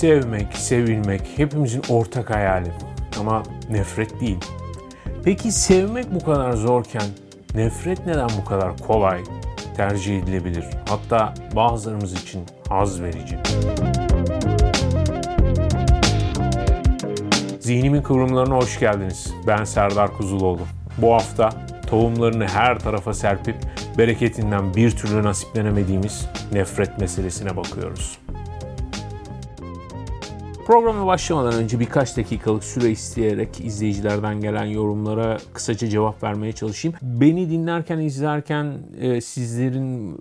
Sevmek, sevilmek hepimizin ortak hayali ama nefret değil. Peki sevmek bu kadar zorken nefret neden bu kadar kolay tercih edilebilir? Hatta bazılarımız için haz verici. Zihnimin kıvrımlarına hoş geldiniz. Ben Serdar Kuzuloğlu. Bu hafta tohumlarını her tarafa serpip bereketinden bir türlü nasiplenemediğimiz nefret meselesine bakıyoruz. Programa başlamadan önce birkaç dakikalık süre isteyerek izleyicilerden gelen yorumlara kısaca cevap vermeye çalışayım. Beni dinlerken, izlerken e, sizlerin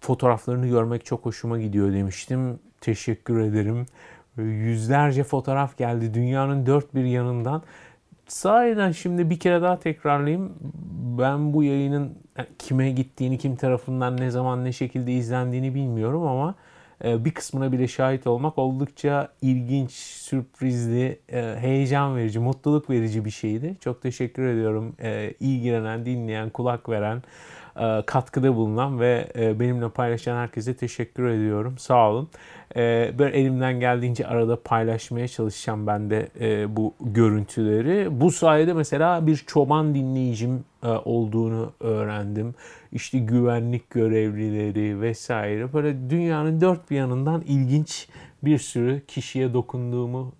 fotoğraflarını görmek çok hoşuma gidiyor demiştim. Teşekkür ederim. Yüzlerce fotoğraf geldi dünyanın dört bir yanından. Sahiden şimdi bir kere daha tekrarlayayım. Ben bu yayının kime gittiğini, kim tarafından ne zaman ne şekilde izlendiğini bilmiyorum ama e, bir kısmına bile şahit olmak oldukça ilginç, sürprizli, e, heyecan verici, mutluluk verici bir şeydi. Çok teşekkür ediyorum e, ilgilenen, dinleyen, kulak veren, katkıda bulunan ve benimle paylaşan herkese teşekkür ediyorum. Sağ olun. Böyle elimden geldiğince arada paylaşmaya çalışacağım ben de bu görüntüleri. Bu sayede mesela bir çoban dinleyicim olduğunu öğrendim işte güvenlik görevlileri vesaire böyle dünyanın dört bir yanından ilginç bir sürü kişiye dokunduğumu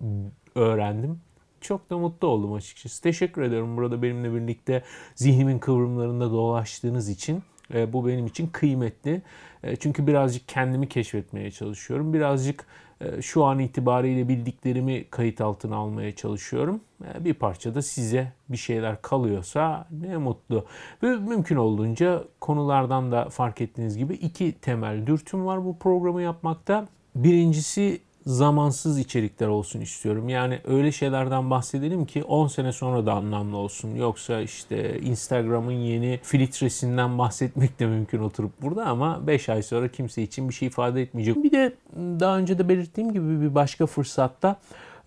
öğrendim. Çok da mutlu oldum açıkçası. Teşekkür ederim burada benimle birlikte zihnimin kıvrımlarında dolaştığınız için. E, bu benim için kıymetli. E, çünkü birazcık kendimi keşfetmeye çalışıyorum. Birazcık ee, şu an itibariyle bildiklerimi kayıt altına almaya çalışıyorum. Ee, bir parça da size bir şeyler kalıyorsa ne mutlu. Ve mümkün olduğunca konulardan da fark ettiğiniz gibi iki temel dürtüm var bu programı yapmakta. Birincisi zamansız içerikler olsun istiyorum. Yani öyle şeylerden bahsedelim ki 10 sene sonra da anlamlı olsun. Yoksa işte Instagram'ın yeni filtresinden bahsetmek de mümkün oturup burada ama 5 ay sonra kimse için bir şey ifade etmeyecek. Bir de daha önce de belirttiğim gibi bir başka fırsatta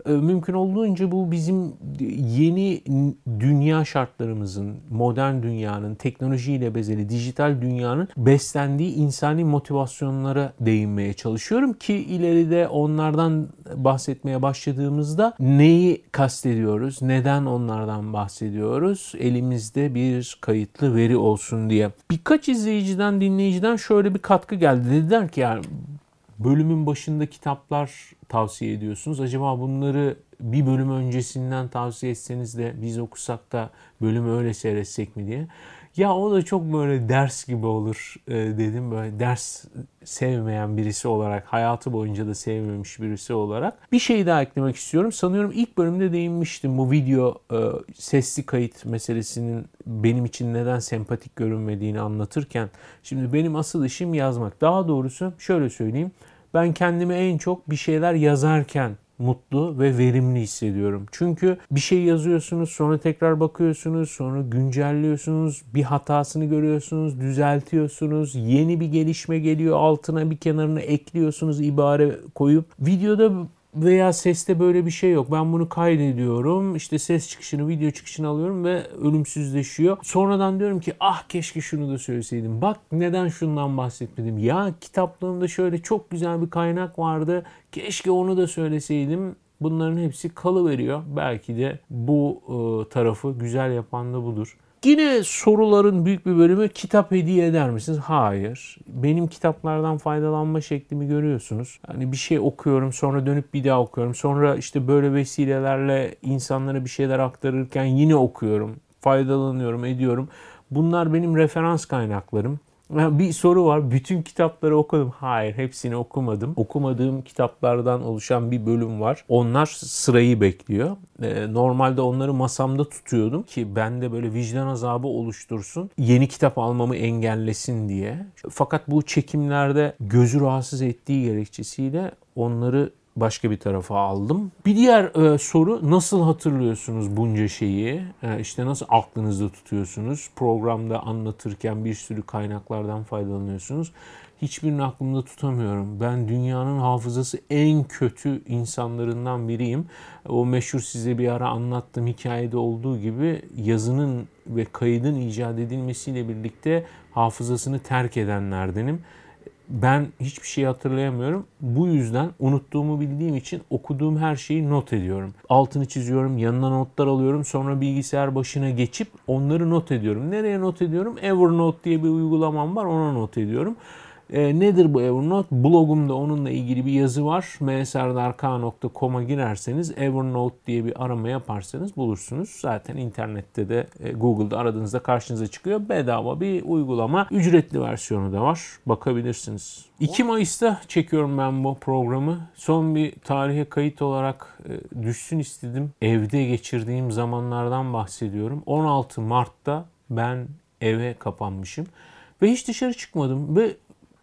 mümkün olduğunca bu bizim yeni dünya şartlarımızın, modern dünyanın, teknolojiyle bezeli dijital dünyanın beslendiği insani motivasyonlara değinmeye çalışıyorum ki ileride onlardan bahsetmeye başladığımızda neyi kastediyoruz, neden onlardan bahsediyoruz, elimizde bir kayıtlı veri olsun diye. Birkaç izleyiciden, dinleyiciden şöyle bir katkı geldi. Dediler ki yani bölümün başında kitaplar tavsiye ediyorsunuz. Acaba bunları bir bölüm öncesinden tavsiye etseniz de biz okusak da bölümü öyle seyretsek mi diye. Ya o da çok böyle ders gibi olur e, dedim. Böyle ders sevmeyen birisi olarak, hayatı boyunca da sevmemiş birisi olarak. Bir şey daha eklemek istiyorum. Sanıyorum ilk bölümde değinmiştim bu video e, sesli kayıt meselesinin benim için neden sempatik görünmediğini anlatırken. Şimdi benim asıl işim yazmak. Daha doğrusu şöyle söyleyeyim. Ben kendimi en çok bir şeyler yazarken mutlu ve verimli hissediyorum. Çünkü bir şey yazıyorsunuz, sonra tekrar bakıyorsunuz, sonra güncelliyorsunuz, bir hatasını görüyorsunuz, düzeltiyorsunuz, yeni bir gelişme geliyor, altına bir kenarına ekliyorsunuz ibare koyup. Videoda veya seste böyle bir şey yok. Ben bunu kaydediyorum. İşte ses çıkışını, video çıkışını alıyorum ve ölümsüzleşiyor. Sonradan diyorum ki ah keşke şunu da söyleseydim. Bak neden şundan bahsetmedim. Ya kitaplığımda şöyle çok güzel bir kaynak vardı. Keşke onu da söyleseydim. Bunların hepsi kalı veriyor. Belki de bu e, tarafı güzel yapan da budur. Yine soruların büyük bir bölümü kitap hediye eder misiniz? Hayır. Benim kitaplardan faydalanma şeklimi görüyorsunuz. Hani bir şey okuyorum sonra dönüp bir daha okuyorum. Sonra işte böyle vesilelerle insanlara bir şeyler aktarırken yine okuyorum. Faydalanıyorum, ediyorum. Bunlar benim referans kaynaklarım. Bir soru var. Bütün kitapları okudum. Hayır, hepsini okumadım. Okumadığım kitaplardan oluşan bir bölüm var. Onlar sırayı bekliyor. Ee, normalde onları masamda tutuyordum ki bende böyle vicdan azabı oluştursun. Yeni kitap almamı engellesin diye. Fakat bu çekimlerde gözü rahatsız ettiği gerekçesiyle onları başka bir tarafa aldım. Bir diğer e, soru nasıl hatırlıyorsunuz bunca şeyi? E, işte nasıl aklınızda tutuyorsunuz? Programda anlatırken bir sürü kaynaklardan faydalanıyorsunuz. Hiçbirini aklımda tutamıyorum. Ben dünyanın hafızası en kötü insanlarından biriyim. O meşhur size bir ara anlattığım hikayede olduğu gibi yazının ve kaydın icat edilmesiyle birlikte hafızasını terk edenlerdenim ben hiçbir şey hatırlayamıyorum. Bu yüzden unuttuğumu bildiğim için okuduğum her şeyi not ediyorum. Altını çiziyorum, yanına notlar alıyorum. Sonra bilgisayar başına geçip onları not ediyorum. Nereye not ediyorum? Evernote diye bir uygulamam var. Ona not ediyorum. E, nedir bu Evernote? Blogumda onunla ilgili bir yazı var. mserdark.com'a girerseniz Evernote diye bir arama yaparsanız bulursunuz. Zaten internette de e, Google'da aradığınızda karşınıza çıkıyor. Bedava bir uygulama. Ücretli versiyonu da var. Bakabilirsiniz. 2 Mayıs'ta çekiyorum ben bu programı. Son bir tarihe kayıt olarak e, düşsün istedim. Evde geçirdiğim zamanlardan bahsediyorum. 16 Mart'ta ben eve kapanmışım. Ve hiç dışarı çıkmadım. Ve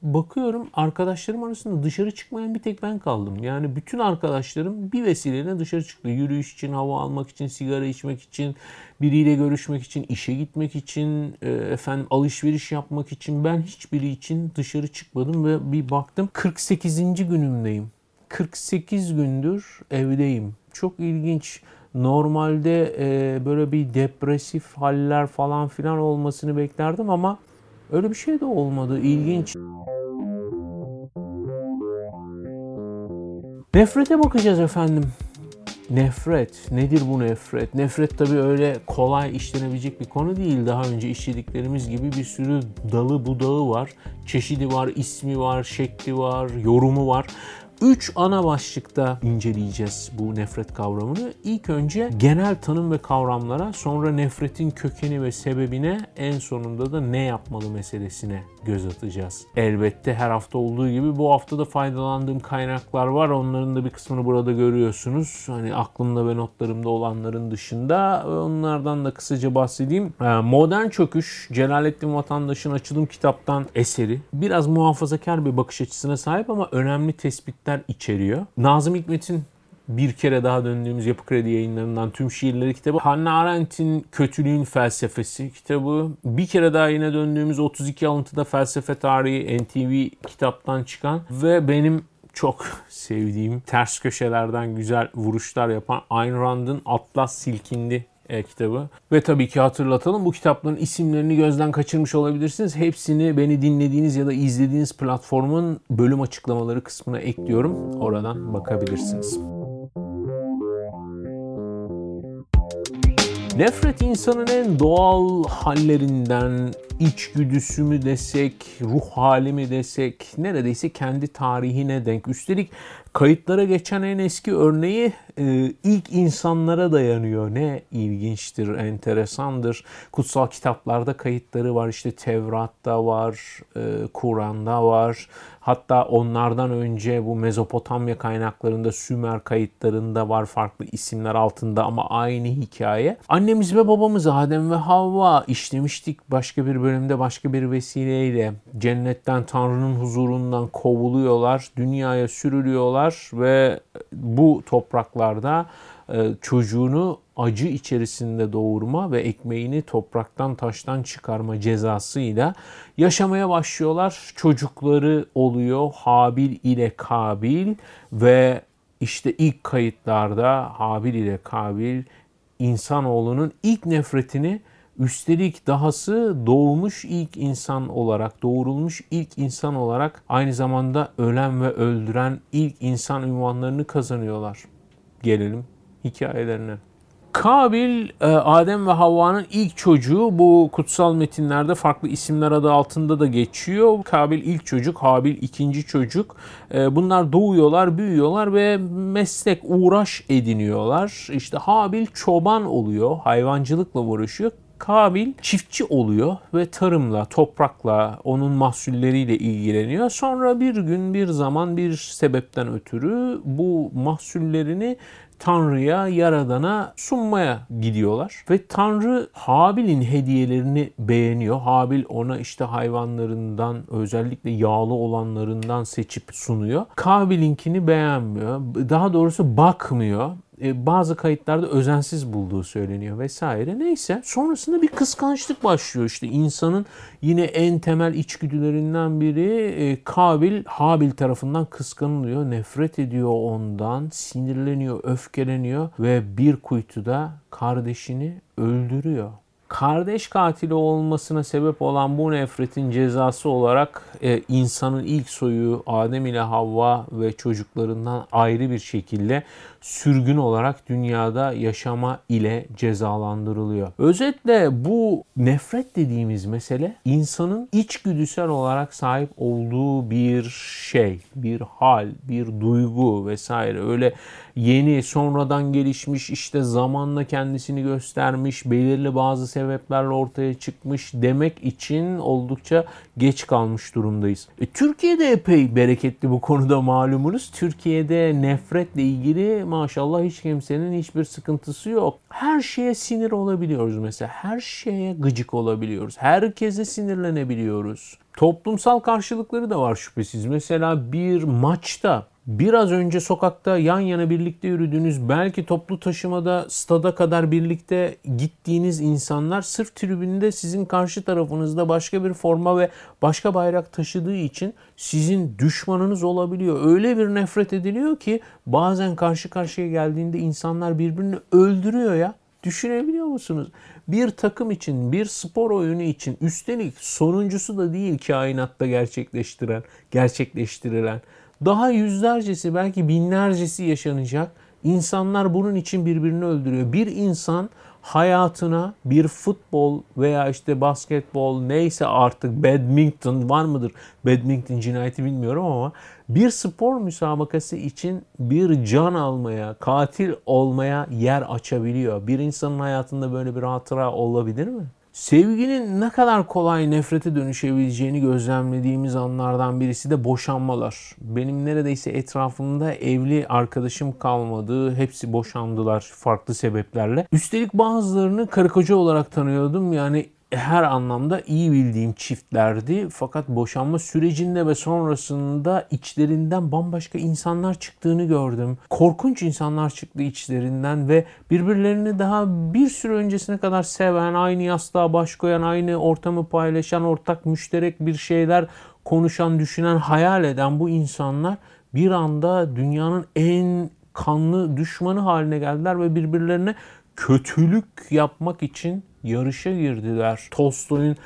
bakıyorum arkadaşlarım arasında dışarı çıkmayan bir tek ben kaldım. Yani bütün arkadaşlarım bir vesileyle dışarı çıktı. Yürüyüş için, hava almak için, sigara içmek için, biriyle görüşmek için, işe gitmek için, e, efendim alışveriş yapmak için ben hiçbiri için dışarı çıkmadım ve bir baktım 48. günümdeyim. 48 gündür evdeyim. Çok ilginç. Normalde e, böyle bir depresif haller falan filan olmasını beklerdim ama öyle bir şey de olmadı. İlginç. Nefrete bakacağız efendim. Nefret. Nedir bu nefret? Nefret tabii öyle kolay işlenebilecek bir konu değil. Daha önce işlediklerimiz gibi bir sürü dalı budağı var. Çeşidi var, ismi var, şekli var, yorumu var. Üç ana başlıkta inceleyeceğiz bu nefret kavramını. İlk önce genel tanım ve kavramlara, sonra nefretin kökeni ve sebebine, en sonunda da ne yapmalı meselesine göz atacağız. Elbette her hafta olduğu gibi bu hafta da faydalandığım kaynaklar var. Onların da bir kısmını burada görüyorsunuz. Hani aklımda ve notlarımda olanların dışında onlardan da kısaca bahsedeyim. Ee, Modern Çöküş, Celalettin Vatandaş'ın açılım kitaptan eseri. Biraz muhafazakar bir bakış açısına sahip ama önemli tespitler içeriyor. Nazım Hikmet'in bir kere daha döndüğümüz Yapı Kredi yayınlarından tüm şiirleri kitabı. Hannah Arendt'in Kötülüğün Felsefesi kitabı. Bir kere daha yine döndüğümüz 32 alıntıda felsefe tarihi NTV kitaptan çıkan ve benim çok sevdiğim ters köşelerden güzel vuruşlar yapan Ayn Rand'ın Atlas Silkindi e, kitabı. Ve tabii ki hatırlatalım bu kitapların isimlerini gözden kaçırmış olabilirsiniz. Hepsini beni dinlediğiniz ya da izlediğiniz platformun bölüm açıklamaları kısmına ekliyorum. Oradan bakabilirsiniz. Nefret insanın en doğal hallerinden, içgüdüsü mü desek, ruh hali mi desek, neredeyse kendi tarihine denk. Üstelik kayıtlara geçen en eski örneği e, ilk insanlara dayanıyor. Ne ilginçtir, enteresandır. Kutsal kitaplarda kayıtları var. İşte Tevrat'ta var, e, Kur'an'da var. Hatta onlardan önce bu Mezopotamya kaynaklarında Sümer kayıtlarında var farklı isimler altında ama aynı hikaye. Annemiz ve babamız Adem ve Havva işlemiştik başka bir bölümde başka bir vesileyle. Cennetten Tanrı'nın huzurundan kovuluyorlar, dünyaya sürülüyorlar ve bu topraklarda e, çocuğunu acı içerisinde doğurma ve ekmeğini topraktan taştan çıkarma cezasıyla yaşamaya başlıyorlar. Çocukları oluyor Habil ile Kabil ve işte ilk kayıtlarda Habil ile Kabil insanoğlunun ilk nefretini Üstelik dahası doğmuş ilk insan olarak, doğurulmuş ilk insan olarak aynı zamanda ölen ve öldüren ilk insan ünvanlarını kazanıyorlar. Gelelim hikayelerine. Kabil, e, Adem ve Havva'nın ilk çocuğu bu kutsal metinlerde farklı isimler adı altında da geçiyor. Kabil ilk çocuk, Habil ikinci çocuk. E, bunlar doğuyorlar, büyüyorlar ve meslek, uğraş ediniyorlar. İşte Habil çoban oluyor, hayvancılıkla uğraşıyor. Kabil çiftçi oluyor ve tarımla, toprakla, onun mahsulleriyle ilgileniyor. Sonra bir gün bir zaman bir sebepten ötürü bu mahsullerini Tanrı'ya, Yaradan'a sunmaya gidiyorlar. Ve Tanrı Habil'in hediyelerini beğeniyor. Habil ona işte hayvanlarından özellikle yağlı olanlarından seçip sunuyor. Kabil'inkini beğenmiyor. Daha doğrusu bakmıyor e, bazı kayıtlarda özensiz bulduğu söyleniyor vesaire. Neyse sonrasında bir kıskançlık başlıyor işte insanın yine en temel içgüdülerinden biri e, Kabil Habil tarafından kıskanılıyor, nefret ediyor ondan, sinirleniyor, öfkeleniyor ve bir kuytuda kardeşini öldürüyor. kardeş katili olmasına sebep olan bu nefretin cezası olarak e, insanın ilk soyu Adem ile Havva ve çocuklarından ayrı bir şekilde sürgün olarak dünyada yaşama ile cezalandırılıyor. Özetle bu nefret dediğimiz mesele insanın içgüdüsel olarak sahip olduğu bir şey, bir hal, bir duygu vesaire. Öyle yeni sonradan gelişmiş işte zamanla kendisini göstermiş belirli bazı sebeplerle ortaya çıkmış demek için oldukça geç kalmış durumdayız. E, Türkiye'de epey bereketli bu konuda malumunuz. Türkiye'de nefretle ilgili maşallah hiç kimsenin hiçbir sıkıntısı yok. Her şeye sinir olabiliyoruz mesela. Her şeye gıcık olabiliyoruz. Herkese sinirlenebiliyoruz. Toplumsal karşılıkları da var şüphesiz. Mesela bir maçta biraz önce sokakta yan yana birlikte yürüdüğünüz belki toplu taşımada stada kadar birlikte gittiğiniz insanlar sırf tribünde sizin karşı tarafınızda başka bir forma ve başka bayrak taşıdığı için sizin düşmanınız olabiliyor. Öyle bir nefret ediliyor ki bazen karşı karşıya geldiğinde insanlar birbirini öldürüyor ya. Düşünebiliyor musunuz? Bir takım için, bir spor oyunu için üstelik sonuncusu da değil kainatta gerçekleştiren, gerçekleştirilen daha yüzlercesi belki binlercesi yaşanacak. İnsanlar bunun için birbirini öldürüyor. Bir insan hayatına bir futbol veya işte basketbol neyse artık badminton var mıdır? Badminton cinayeti bilmiyorum ama bir spor müsabakası için bir can almaya, katil olmaya yer açabiliyor. Bir insanın hayatında böyle bir hatıra olabilir mi? Sevginin ne kadar kolay nefrete dönüşebileceğini gözlemlediğimiz anlardan birisi de boşanmalar. Benim neredeyse etrafımda evli arkadaşım kalmadı. Hepsi boşandılar farklı sebeplerle. Üstelik bazılarını karı koca olarak tanıyordum. Yani her anlamda iyi bildiğim çiftlerdi. Fakat boşanma sürecinde ve sonrasında içlerinden bambaşka insanlar çıktığını gördüm. Korkunç insanlar çıktı içlerinden ve birbirlerini daha bir süre öncesine kadar seven, aynı yastığa baş koyan, aynı ortamı paylaşan, ortak müşterek bir şeyler konuşan, düşünen, hayal eden bu insanlar bir anda dünyanın en kanlı düşmanı haline geldiler ve birbirlerine kötülük yapmak için yarışa girdiler. Tolstoy'un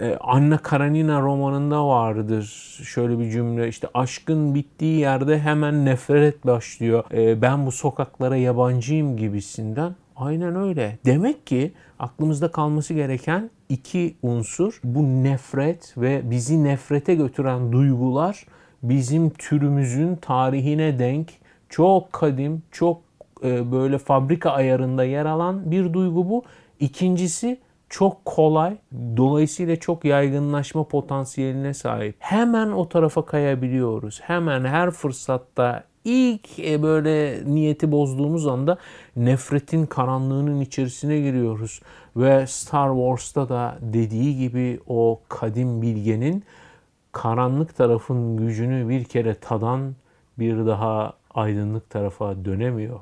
e, Anna Karenina romanında vardır şöyle bir cümle işte aşkın bittiği yerde hemen nefret başlıyor. E, ben bu sokaklara yabancıyım gibisinden. Aynen öyle. Demek ki aklımızda kalması gereken iki unsur bu nefret ve bizi nefrete götüren duygular bizim türümüzün tarihine denk çok kadim, çok e, böyle fabrika ayarında yer alan bir duygu bu. İkincisi çok kolay, dolayısıyla çok yaygınlaşma potansiyeline sahip. Hemen o tarafa kayabiliyoruz. Hemen her fırsatta ilk e, böyle niyeti bozduğumuz anda nefretin karanlığının içerisine giriyoruz. Ve Star Wars'ta da dediği gibi o kadim bilgenin karanlık tarafın gücünü bir kere tadan bir daha aydınlık tarafa dönemiyor.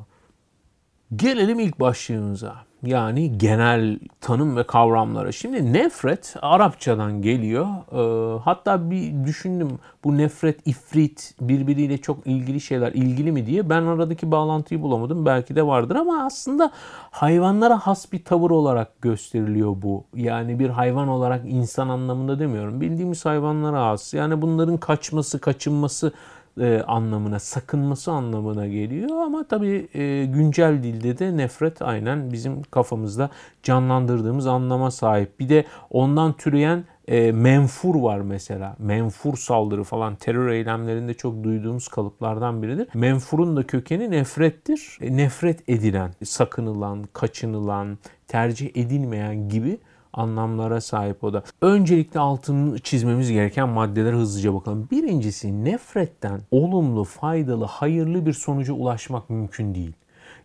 Gelelim ilk başlığımıza. Yani genel tanım ve kavramlara. Şimdi nefret Arapçadan geliyor. Ee, hatta bir düşündüm bu nefret, ifrit birbiriyle çok ilgili şeyler ilgili mi diye. Ben aradaki bağlantıyı bulamadım. Belki de vardır ama aslında hayvanlara has bir tavır olarak gösteriliyor bu. Yani bir hayvan olarak insan anlamında demiyorum. Bildiğimiz hayvanlara has. Yani bunların kaçması, kaçınması e, anlamına, sakınması anlamına geliyor ama tabii e, güncel dilde de nefret aynen bizim kafamızda canlandırdığımız anlama sahip. Bir de ondan türeyen e, menfur var mesela. Menfur saldırı falan terör eylemlerinde çok duyduğumuz kalıplardan biridir. Menfurun da kökeni nefrettir. E, nefret edilen, sakınılan, kaçınılan, tercih edilmeyen gibi anlamlara sahip o da. Öncelikle altını çizmemiz gereken maddeler hızlıca bakalım. Birincisi nefretten olumlu, faydalı, hayırlı bir sonuca ulaşmak mümkün değil.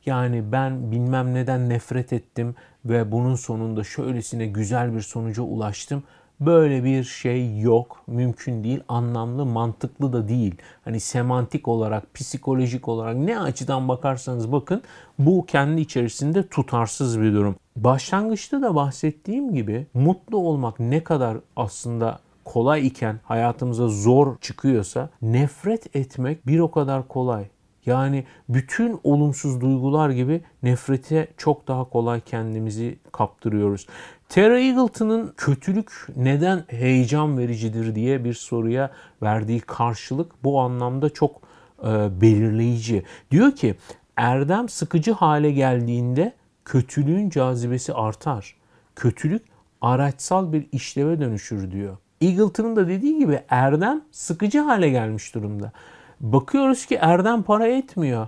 Yani ben bilmem neden nefret ettim ve bunun sonunda şöylesine güzel bir sonuca ulaştım. Böyle bir şey yok, mümkün değil, anlamlı, mantıklı da değil. Hani semantik olarak, psikolojik olarak ne açıdan bakarsanız bakın bu kendi içerisinde tutarsız bir durum. Başlangıçta da bahsettiğim gibi mutlu olmak ne kadar aslında kolay iken hayatımıza zor çıkıyorsa nefret etmek bir o kadar kolay. Yani bütün olumsuz duygular gibi nefrete çok daha kolay kendimizi kaptırıyoruz. Tara Eagleton'ın kötülük neden heyecan vericidir diye bir soruya verdiği karşılık bu anlamda çok e, belirleyici. Diyor ki erdem sıkıcı hale geldiğinde kötülüğün cazibesi artar. Kötülük araçsal bir işleve dönüşür diyor. Eagleton'un da dediği gibi erdem sıkıcı hale gelmiş durumda. Bakıyoruz ki erdem para etmiyor.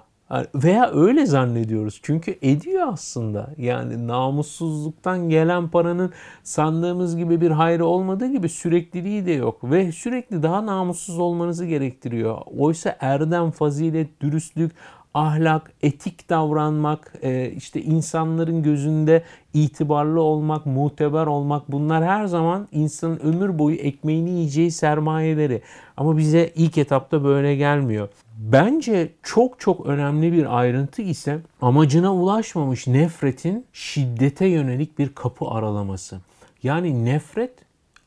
Veya öyle zannediyoruz. Çünkü ediyor aslında. Yani namussuzluktan gelen paranın sandığımız gibi bir hayrı olmadığı gibi sürekliliği de yok. Ve sürekli daha namussuz olmanızı gerektiriyor. Oysa erdem, fazilet, dürüstlük, ahlak, etik davranmak, e, işte insanların gözünde itibarlı olmak, muteber olmak bunlar her zaman insanın ömür boyu ekmeğini yiyeceği sermayeleri. Ama bize ilk etapta böyle gelmiyor. Bence çok çok önemli bir ayrıntı ise amacına ulaşmamış nefretin şiddete yönelik bir kapı aralaması. Yani nefret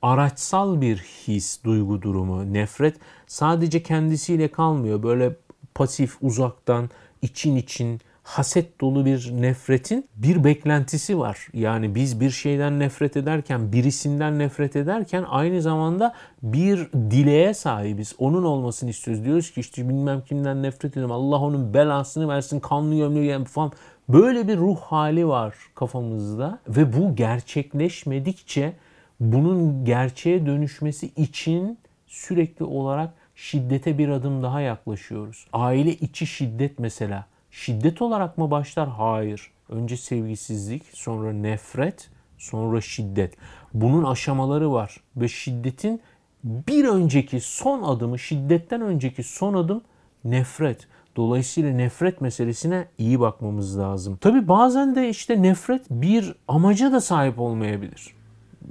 araçsal bir his, duygu durumu. Nefret sadece kendisiyle kalmıyor. Böyle pasif, uzaktan, için için haset dolu bir nefretin bir beklentisi var. Yani biz bir şeyden nefret ederken, birisinden nefret ederken aynı zamanda bir dileğe sahibiz. Onun olmasını istiyoruz. Diyoruz ki işte bilmem kimden nefret ediyorum. Allah onun belasını versin, kanlı gömleği falan. Böyle bir ruh hali var kafamızda ve bu gerçekleşmedikçe bunun gerçeğe dönüşmesi için sürekli olarak şiddete bir adım daha yaklaşıyoruz. Aile içi şiddet mesela. Şiddet olarak mı başlar? Hayır. Önce sevgisizlik, sonra nefret, sonra şiddet. Bunun aşamaları var ve şiddetin bir önceki son adımı, şiddetten önceki son adım nefret. Dolayısıyla nefret meselesine iyi bakmamız lazım. Tabi bazen de işte nefret bir amaca da sahip olmayabilir.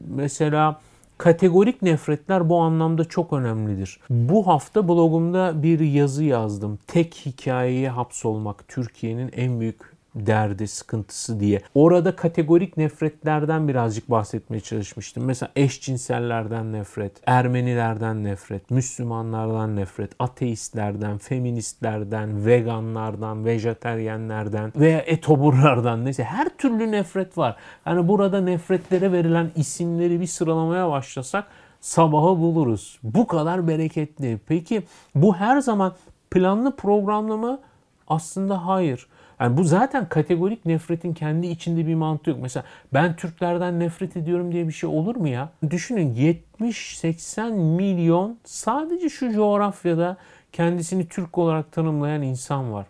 Mesela Kategorik nefretler bu anlamda çok önemlidir. Bu hafta blogumda bir yazı yazdım. Tek hikayeye hapsolmak Türkiye'nin en büyük derdi, sıkıntısı diye. Orada kategorik nefretlerden birazcık bahsetmeye çalışmıştım. Mesela eşcinsellerden nefret, Ermenilerden nefret, Müslümanlardan nefret, ateistlerden, feministlerden, veganlardan, vejeteryenlerden veya etoburlardan neyse her türlü nefret var. Yani burada nefretlere verilen isimleri bir sıralamaya başlasak sabahı buluruz. Bu kadar bereketli. Peki bu her zaman planlı programlama aslında hayır. Yani bu zaten kategorik nefretin kendi içinde bir mantığı yok. Mesela ben Türklerden nefret ediyorum diye bir şey olur mu ya? Düşünün 70-80 milyon sadece şu coğrafyada kendisini Türk olarak tanımlayan insan var.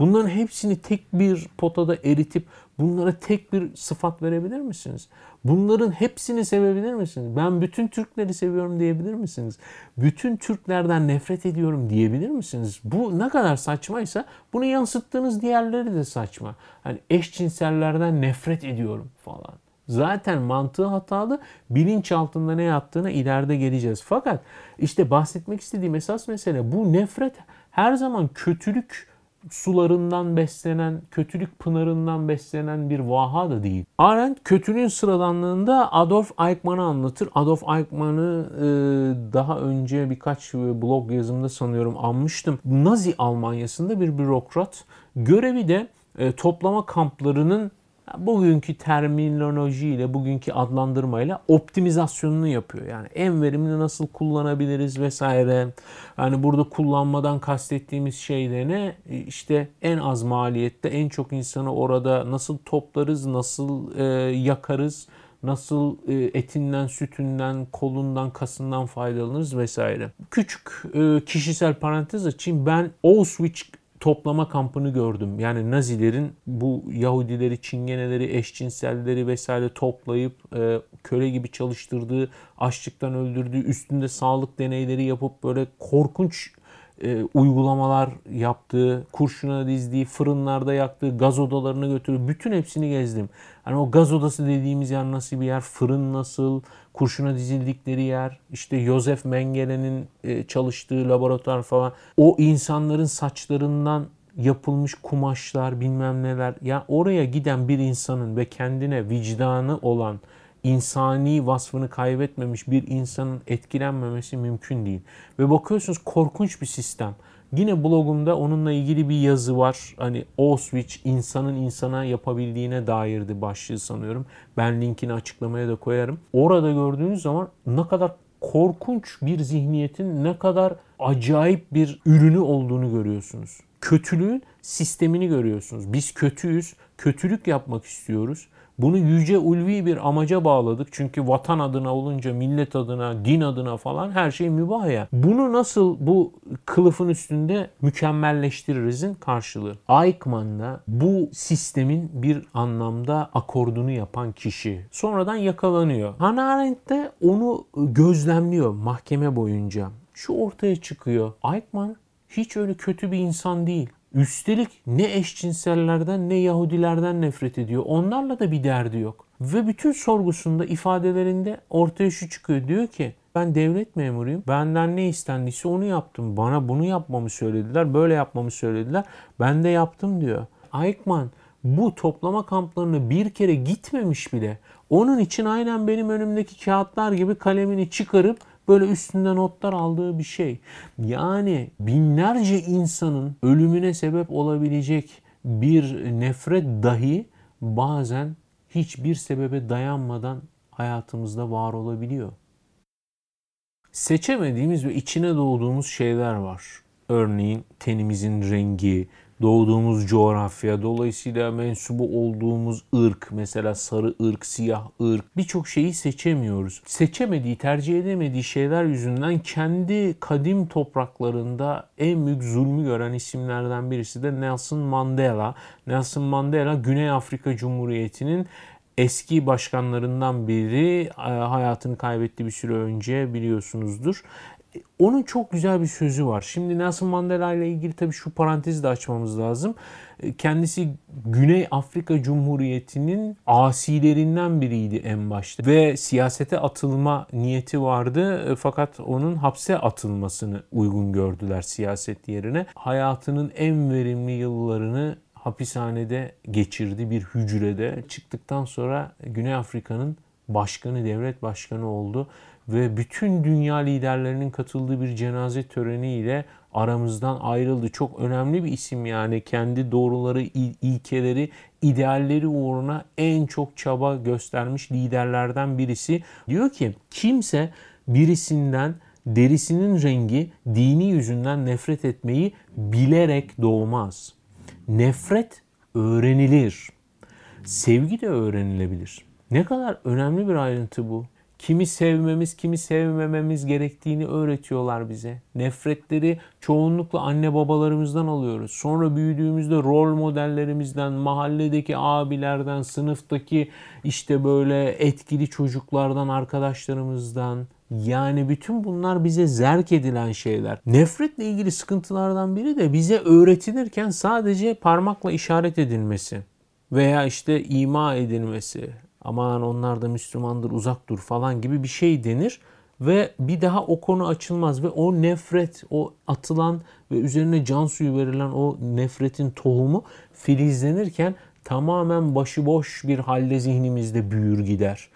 Bunların hepsini tek bir potada eritip bunlara tek bir sıfat verebilir misiniz? Bunların hepsini sevebilir misiniz? Ben bütün Türkleri seviyorum diyebilir misiniz? Bütün Türklerden nefret ediyorum diyebilir misiniz? Bu ne kadar saçmaysa bunu yansıttığınız diğerleri de saçma. Hani eşcinsellerden nefret ediyorum falan. Zaten mantığı hatalı. Bilinç altında ne yattığına ileride geleceğiz. Fakat işte bahsetmek istediğim esas mesele bu nefret her zaman kötülük sularından beslenen, kötülük pınarından beslenen bir vaha da değil. Arendt kötülüğün sıradanlığında Adolf Eichmann'ı anlatır. Adolf Eichmann'ı e, daha önce birkaç blog yazımda sanıyorum anmıştım. Nazi Almanyası'nda bir bürokrat. Görevi de e, toplama kamplarının bugünkü terminolojiyle, bugünkü adlandırmayla optimizasyonunu yapıyor. Yani en verimli nasıl kullanabiliriz vesaire. Yani burada kullanmadan kastettiğimiz şey de ne? E, işte en az maliyette en çok insanı orada nasıl toplarız, nasıl e, yakarız, nasıl e, etinden, sütünden, kolundan, kasından faydalanırız vesaire. Küçük e, kişisel parantez açayım. Ben Auschwitz toplama kampını gördüm. Yani Nazilerin bu Yahudileri, Çingeneleri, eşcinselleri vesaire toplayıp e, köle gibi çalıştırdığı, açlıktan öldürdüğü, üstünde sağlık deneyleri yapıp böyle korkunç e, uygulamalar yaptığı, kurşuna dizdiği, fırınlarda yaktığı, gaz odalarına götürdüğü bütün hepsini gezdim. Hani o gaz odası dediğimiz yer nasıl bir yer, fırın nasıl, kurşuna dizildikleri yer, işte Josef Mengele'nin e, çalıştığı laboratuvar falan. O insanların saçlarından yapılmış kumaşlar bilmem neler. Ya oraya giden bir insanın ve kendine vicdanı olan insani vasfını kaybetmemiş bir insanın etkilenmemesi mümkün değil. Ve bakıyorsunuz korkunç bir sistem. Yine blogumda onunla ilgili bir yazı var. Hani Auschwitz insanın insana yapabildiğine dairdi başlığı sanıyorum. Ben linkini açıklamaya da koyarım. Orada gördüğünüz zaman ne kadar korkunç bir zihniyetin ne kadar acayip bir ürünü olduğunu görüyorsunuz. Kötülüğün sistemini görüyorsunuz. Biz kötüyüz, kötülük yapmak istiyoruz. Bunu yüce ulvi bir amaca bağladık. Çünkü vatan adına olunca, millet adına, din adına falan her şey mübah ya. Bunu nasıl bu kılıfın üstünde mükemmelleştiririzin karşılığı. Eichmann da bu sistemin bir anlamda akordunu yapan kişi. Sonradan yakalanıyor. Hannah Arendt de onu gözlemliyor mahkeme boyunca. Şu ortaya çıkıyor. Eichmann hiç öyle kötü bir insan değil. Üstelik ne eşcinsellerden ne Yahudilerden nefret ediyor. Onlarla da bir derdi yok. Ve bütün sorgusunda ifadelerinde ortaya şu çıkıyor. Diyor ki ben devlet memuruyum. Benden ne istendiyse onu yaptım. Bana bunu yapmamı söylediler. Böyle yapmamı söylediler. Ben de yaptım diyor. Eichmann bu toplama kamplarına bir kere gitmemiş bile. Onun için aynen benim önümdeki kağıtlar gibi kalemini çıkarıp böyle üstünde notlar aldığı bir şey. Yani binlerce insanın ölümüne sebep olabilecek bir nefret dahi bazen hiçbir sebebe dayanmadan hayatımızda var olabiliyor. Seçemediğimiz ve içine doğduğumuz şeyler var. Örneğin tenimizin rengi, doğduğumuz coğrafya, dolayısıyla mensubu olduğumuz ırk, mesela sarı ırk, siyah ırk birçok şeyi seçemiyoruz. Seçemediği, tercih edemediği şeyler yüzünden kendi kadim topraklarında en büyük zulmü gören isimlerden birisi de Nelson Mandela. Nelson Mandela Güney Afrika Cumhuriyeti'nin eski başkanlarından biri hayatını kaybetti bir süre önce biliyorsunuzdur onun çok güzel bir sözü var. Şimdi Nelson Mandela ile ilgili tabii şu parantezi de açmamız lazım. Kendisi Güney Afrika Cumhuriyeti'nin asilerinden biriydi en başta ve siyasete atılma niyeti vardı fakat onun hapse atılmasını uygun gördüler siyaset yerine. Hayatının en verimli yıllarını hapishanede geçirdi bir hücrede. Çıktıktan sonra Güney Afrika'nın başkanı, devlet başkanı oldu ve bütün dünya liderlerinin katıldığı bir cenaze töreniyle aramızdan ayrıldı. Çok önemli bir isim yani kendi doğruları, ilkeleri, idealleri uğruna en çok çaba göstermiş liderlerden birisi. Diyor ki kimse birisinden derisinin rengi dini yüzünden nefret etmeyi bilerek doğmaz. Nefret öğrenilir. Sevgi de öğrenilebilir. Ne kadar önemli bir ayrıntı bu kimi sevmemiz, kimi sevmememiz gerektiğini öğretiyorlar bize. Nefretleri çoğunlukla anne babalarımızdan alıyoruz. Sonra büyüdüğümüzde rol modellerimizden, mahalledeki abilerden, sınıftaki işte böyle etkili çocuklardan, arkadaşlarımızdan, yani bütün bunlar bize zerk edilen şeyler. Nefretle ilgili sıkıntılardan biri de bize öğretilirken sadece parmakla işaret edilmesi veya işte ima edilmesi aman onlar da Müslümandır uzak dur falan gibi bir şey denir ve bir daha o konu açılmaz ve o nefret, o atılan ve üzerine can suyu verilen o nefretin tohumu filizlenirken tamamen başıboş bir halde zihnimizde büyür gider.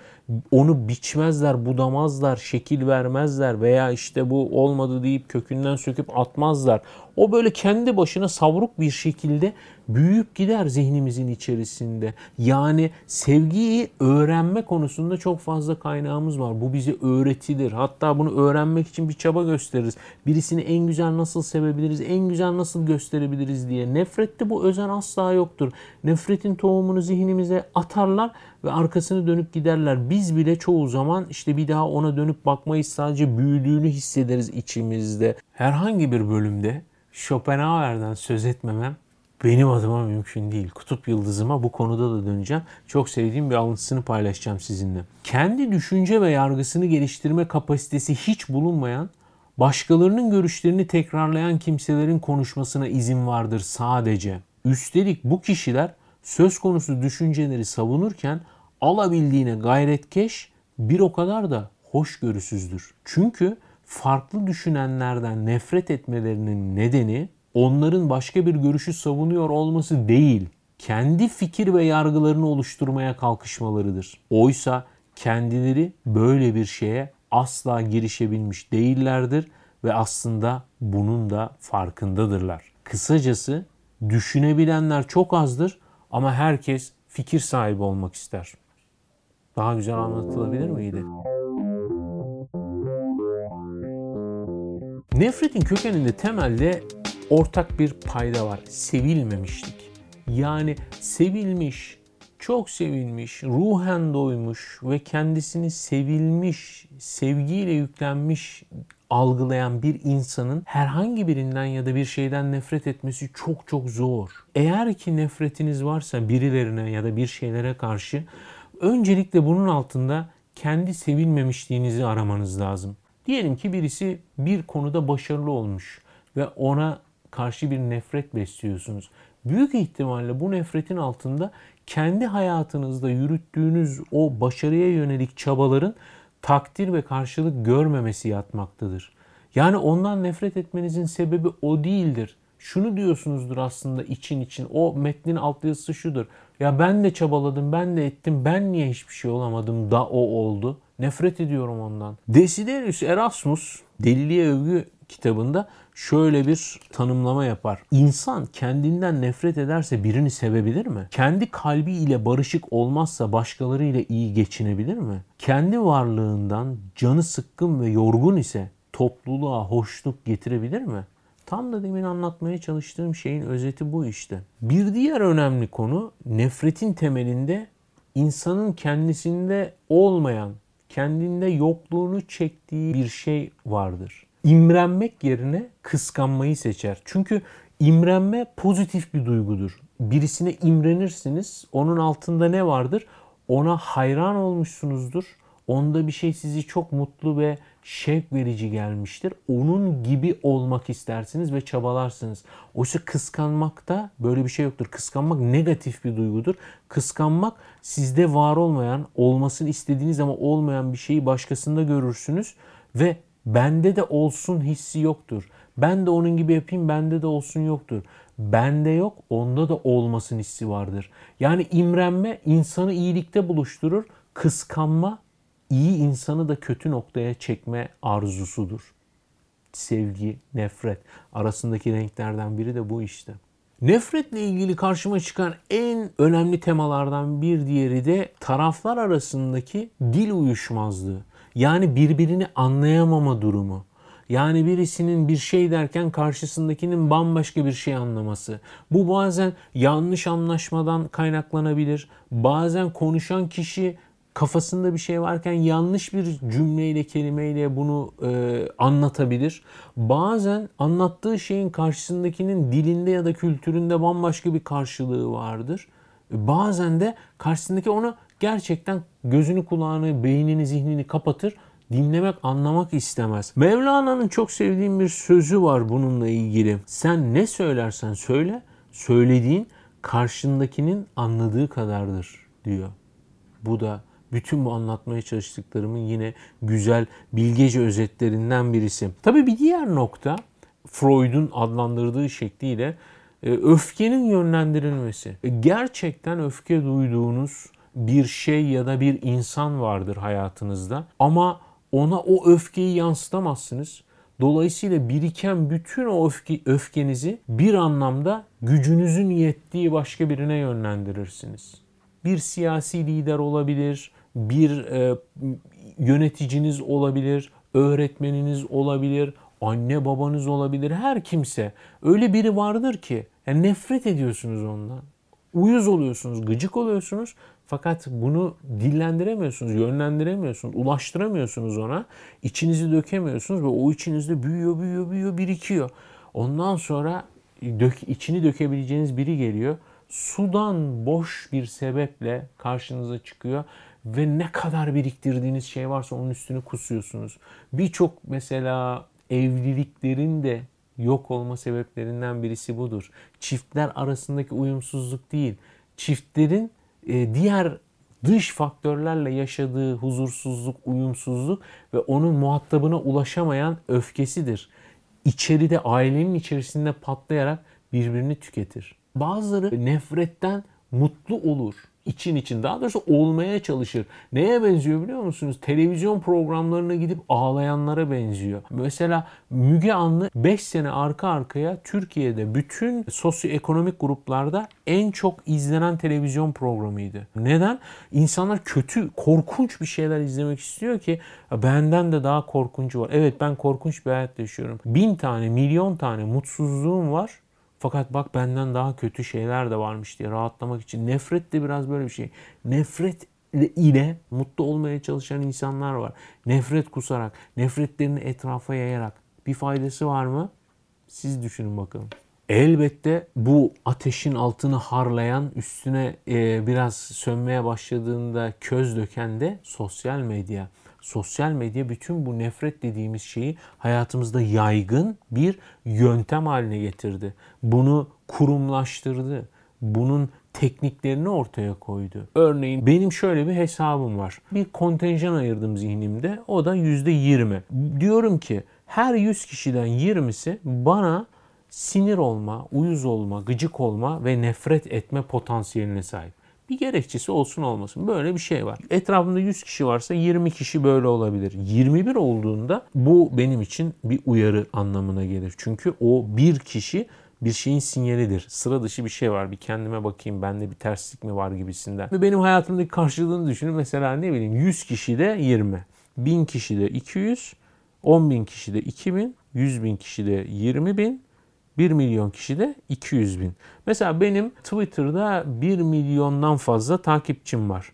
Onu biçmezler, budamazlar, şekil vermezler veya işte bu olmadı deyip kökünden söküp atmazlar. O böyle kendi başına savruk bir şekilde büyüyüp gider zihnimizin içerisinde. Yani sevgiyi öğrenme konusunda çok fazla kaynağımız var. Bu bize öğretilir. Hatta bunu öğrenmek için bir çaba gösteririz. Birisini en güzel nasıl sevebiliriz, en güzel nasıl gösterebiliriz diye. Nefrette bu özen asla yoktur. Nefretin tohumunu zihnimize atarlar ve arkasını dönüp giderler. Biz bile çoğu zaman işte bir daha ona dönüp bakmayız. Sadece büyüdüğünü hissederiz içimizde. Herhangi bir bölümde Schopenhauer'dan söz etmemem benim adıma mümkün değil. Kutup yıldızıma bu konuda da döneceğim. Çok sevdiğim bir alıntısını paylaşacağım sizinle. Kendi düşünce ve yargısını geliştirme kapasitesi hiç bulunmayan, başkalarının görüşlerini tekrarlayan kimselerin konuşmasına izin vardır sadece. Üstelik bu kişiler söz konusu düşünceleri savunurken alabildiğine gayretkeş bir o kadar da hoşgörüsüzdür. Çünkü farklı düşünenlerden nefret etmelerinin nedeni onların başka bir görüşü savunuyor olması değil, kendi fikir ve yargılarını oluşturmaya kalkışmalarıdır. Oysa kendileri böyle bir şeye asla girişebilmiş değillerdir ve aslında bunun da farkındadırlar. Kısacası düşünebilenler çok azdır ama herkes fikir sahibi olmak ister. Daha güzel anlatılabilir miydi? Nefretin kökeninde temelde ortak bir payda var. Sevilmemişlik. Yani sevilmiş, çok sevilmiş, ruhen doymuş ve kendisini sevilmiş, sevgiyle yüklenmiş algılayan bir insanın herhangi birinden ya da bir şeyden nefret etmesi çok çok zor. Eğer ki nefretiniz varsa birilerine ya da bir şeylere karşı öncelikle bunun altında kendi sevilmemişliğinizi aramanız lazım. Diyelim ki birisi bir konuda başarılı olmuş ve ona karşı bir nefret besliyorsunuz. Büyük ihtimalle bu nefretin altında kendi hayatınızda yürüttüğünüz o başarıya yönelik çabaların takdir ve karşılık görmemesi yatmaktadır. Yani ondan nefret etmenizin sebebi o değildir. Şunu diyorsunuzdur aslında için için. O metnin alt yazısı şudur. Ya ben de çabaladım, ben de ettim. Ben niye hiçbir şey olamadım da o oldu. Nefret ediyorum ondan. Desiderius Erasmus Deliliğe Övgü kitabında şöyle bir tanımlama yapar. İnsan kendinden nefret ederse birini sevebilir mi? Kendi kalbi ile barışık olmazsa başkaları ile iyi geçinebilir mi? Kendi varlığından canı sıkkın ve yorgun ise topluluğa hoşluk getirebilir mi? Tam da demin anlatmaya çalıştığım şeyin özeti bu işte. Bir diğer önemli konu nefretin temelinde insanın kendisinde olmayan, kendinde yokluğunu çektiği bir şey vardır. İmrenmek yerine kıskanmayı seçer. Çünkü imrenme pozitif bir duygudur. Birisine imrenirsiniz. Onun altında ne vardır? Ona hayran olmuşsunuzdur. Onda bir şey sizi çok mutlu ve şevk verici gelmiştir. Onun gibi olmak istersiniz ve çabalarsınız. Oysa kıskanmakta böyle bir şey yoktur. Kıskanmak negatif bir duygudur. Kıskanmak sizde var olmayan, olmasını istediğiniz ama olmayan bir şeyi başkasında görürsünüz ve bende de olsun hissi yoktur. Ben de onun gibi yapayım, bende de olsun yoktur. Bende yok, onda da olmasın hissi vardır. Yani imrenme insanı iyilikte buluşturur. Kıskanma iyi insanı da kötü noktaya çekme arzusudur. Sevgi, nefret arasındaki renklerden biri de bu işte. Nefretle ilgili karşıma çıkan en önemli temalardan bir diğeri de taraflar arasındaki dil uyuşmazlığı. Yani birbirini anlayamama durumu. Yani birisinin bir şey derken karşısındakinin bambaşka bir şey anlaması. Bu bazen yanlış anlaşmadan kaynaklanabilir. Bazen konuşan kişi kafasında bir şey varken yanlış bir cümleyle, kelimeyle bunu e, anlatabilir. Bazen anlattığı şeyin karşısındakinin dilinde ya da kültüründe bambaşka bir karşılığı vardır. Bazen de karşısındaki onu gerçekten gözünü, kulağını, beynini, zihnini kapatır dinlemek, anlamak istemez. Mevlana'nın çok sevdiğim bir sözü var bununla ilgili. Sen ne söylersen söyle, söylediğin karşındakinin anladığı kadardır diyor. Bu da bütün bu anlatmaya çalıştıklarımın yine güzel bilgece özetlerinden birisi. Tabii bir diğer nokta Freud'un adlandırdığı şekliyle e, öfkenin yönlendirilmesi. E, gerçekten öfke duyduğunuz bir şey ya da bir insan vardır hayatınızda ama ona o öfkeyi yansıtamazsınız. Dolayısıyla biriken bütün o öfke, öfkenizi bir anlamda gücünüzün yettiği başka birine yönlendirirsiniz. Bir siyasi lider olabilir, bir e, yöneticiniz olabilir, öğretmeniniz olabilir, anne babanız olabilir, her kimse. Öyle biri vardır ki yani nefret ediyorsunuz ondan. Uyuz oluyorsunuz, gıcık oluyorsunuz fakat bunu dillendiremiyorsunuz, yönlendiremiyorsunuz, ulaştıramıyorsunuz ona. İçinizi dökemiyorsunuz ve o içinizde büyüyor, büyüyor, büyüyor, birikiyor. Ondan sonra dök, içini dökebileceğiniz biri geliyor. Sudan boş bir sebeple karşınıza çıkıyor ve ne kadar biriktirdiğiniz şey varsa onun üstünü kusuyorsunuz. Birçok mesela evliliklerin de yok olma sebeplerinden birisi budur. Çiftler arasındaki uyumsuzluk değil. Çiftlerin e, diğer dış faktörlerle yaşadığı huzursuzluk, uyumsuzluk ve onun muhatabına ulaşamayan öfkesidir. İçeride ailenin içerisinde patlayarak birbirini tüketir. Bazıları nefretten mutlu olur için için daha doğrusu olmaya çalışır. Neye benziyor biliyor musunuz? Televizyon programlarına gidip ağlayanlara benziyor. Mesela Müge Anlı 5 sene arka arkaya Türkiye'de bütün sosyoekonomik gruplarda en çok izlenen televizyon programıydı. Neden? İnsanlar kötü, korkunç bir şeyler izlemek istiyor ki benden de daha korkuncu var. Evet ben korkunç bir hayat yaşıyorum. Bin tane, milyon tane mutsuzluğum var. Fakat bak benden daha kötü şeyler de varmış diye rahatlamak için. Nefret de biraz böyle bir şey. Nefret ile mutlu olmaya çalışan insanlar var. Nefret kusarak, nefretlerini etrafa yayarak. Bir faydası var mı? Siz düşünün bakalım. Elbette bu ateşin altını harlayan, üstüne e, biraz sönmeye başladığında köz döken de sosyal medya. Sosyal medya bütün bu nefret dediğimiz şeyi hayatımızda yaygın bir yöntem haline getirdi. Bunu kurumlaştırdı. Bunun tekniklerini ortaya koydu. Örneğin benim şöyle bir hesabım var. Bir kontenjan ayırdım zihnimde. O da %20. Diyorum ki her 100 kişiden 20'si bana sinir olma, uyuz olma, gıcık olma ve nefret etme potansiyeline sahip. Bir gerekçesi olsun olmasın. Böyle bir şey var. Etrafımda 100 kişi varsa 20 kişi böyle olabilir. 21 olduğunda bu benim için bir uyarı anlamına gelir. Çünkü o bir kişi bir şeyin sinyalidir. Sıra dışı bir şey var. Bir kendime bakayım bende bir terslik mi var gibisinden. Ve benim hayatımdaki karşılığını düşünün. Mesela ne bileyim 100 kişi de 20. 1000 kişi de 200. 10 bin kişi de 2000. 100 bin kişi de 20 bin. 1 milyon kişi de 200 bin. Mesela benim Twitter'da 1 milyondan fazla takipçim var.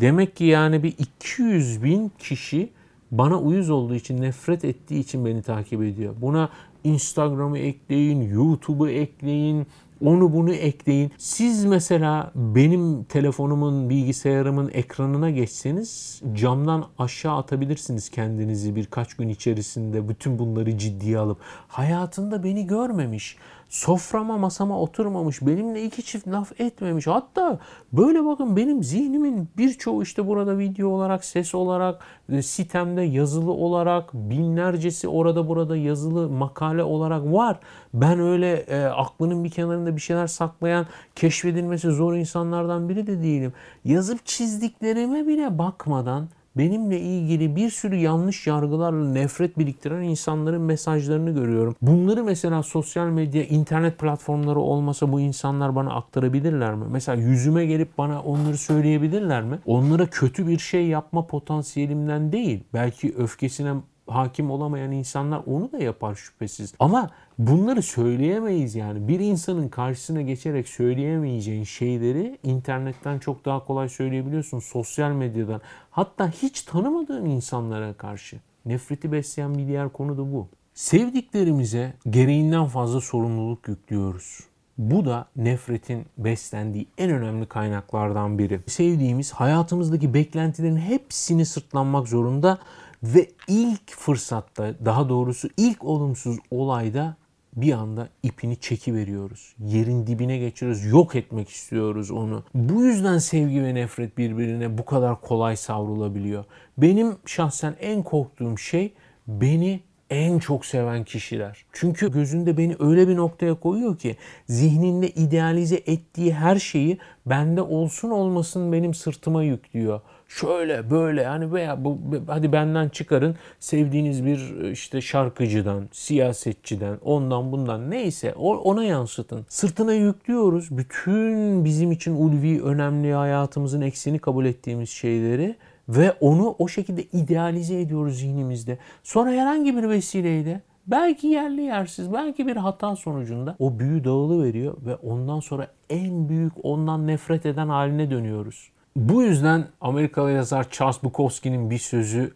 Demek ki yani bir 200 bin kişi bana uyuz olduğu için, nefret ettiği için beni takip ediyor. Buna Instagram'ı ekleyin, YouTube'u ekleyin, onu bunu ekleyin. Siz mesela benim telefonumun, bilgisayarımın ekranına geçseniz camdan aşağı atabilirsiniz kendinizi birkaç gün içerisinde bütün bunları ciddiye alıp. Hayatında beni görmemiş soframa masama oturmamış, benimle iki çift laf etmemiş. Hatta böyle bakın benim zihnimin birçoğu işte burada video olarak, ses olarak, e, sitemde yazılı olarak, binlercesi orada burada yazılı makale olarak var. Ben öyle e, aklının bir kenarında bir şeyler saklayan, keşfedilmesi zor insanlardan biri de değilim. Yazıp çizdiklerime bile bakmadan benimle ilgili bir sürü yanlış yargılarla nefret biriktiren insanların mesajlarını görüyorum. Bunları mesela sosyal medya, internet platformları olmasa bu insanlar bana aktarabilirler mi? Mesela yüzüme gelip bana onları söyleyebilirler mi? Onlara kötü bir şey yapma potansiyelimden değil. Belki öfkesine hakim olamayan insanlar onu da yapar şüphesiz. Ama bunları söyleyemeyiz yani. Bir insanın karşısına geçerek söyleyemeyeceğin şeyleri internetten çok daha kolay söyleyebiliyorsun. Sosyal medyadan. Hatta hiç tanımadığın insanlara karşı. Nefreti besleyen bir diğer konu da bu. Sevdiklerimize gereğinden fazla sorumluluk yüklüyoruz. Bu da nefretin beslendiği en önemli kaynaklardan biri. Sevdiğimiz hayatımızdaki beklentilerin hepsini sırtlanmak zorunda ve ilk fırsatta daha doğrusu ilk olumsuz olayda bir anda ipini çeki veriyoruz. Yerin dibine geçiyoruz. Yok etmek istiyoruz onu. Bu yüzden sevgi ve nefret birbirine bu kadar kolay savrulabiliyor. Benim şahsen en korktuğum şey beni en çok seven kişiler. Çünkü gözünde beni öyle bir noktaya koyuyor ki zihninde idealize ettiği her şeyi bende olsun olmasın benim sırtıma yüklüyor. Şöyle böyle yani veya bu hadi benden çıkarın sevdiğiniz bir işte şarkıcıdan, siyasetçiden, ondan bundan neyse ona yansıtın. Sırtına yüklüyoruz bütün bizim için ulvi, önemli hayatımızın eksini kabul ettiğimiz şeyleri ve onu o şekilde idealize ediyoruz zihnimizde. Sonra herhangi bir vesileyle belki yerli yersiz, belki bir hata sonucunda o büyü dağılı veriyor ve ondan sonra en büyük ondan nefret eden haline dönüyoruz. Bu yüzden Amerikalı yazar Charles Bukowski'nin bir sözü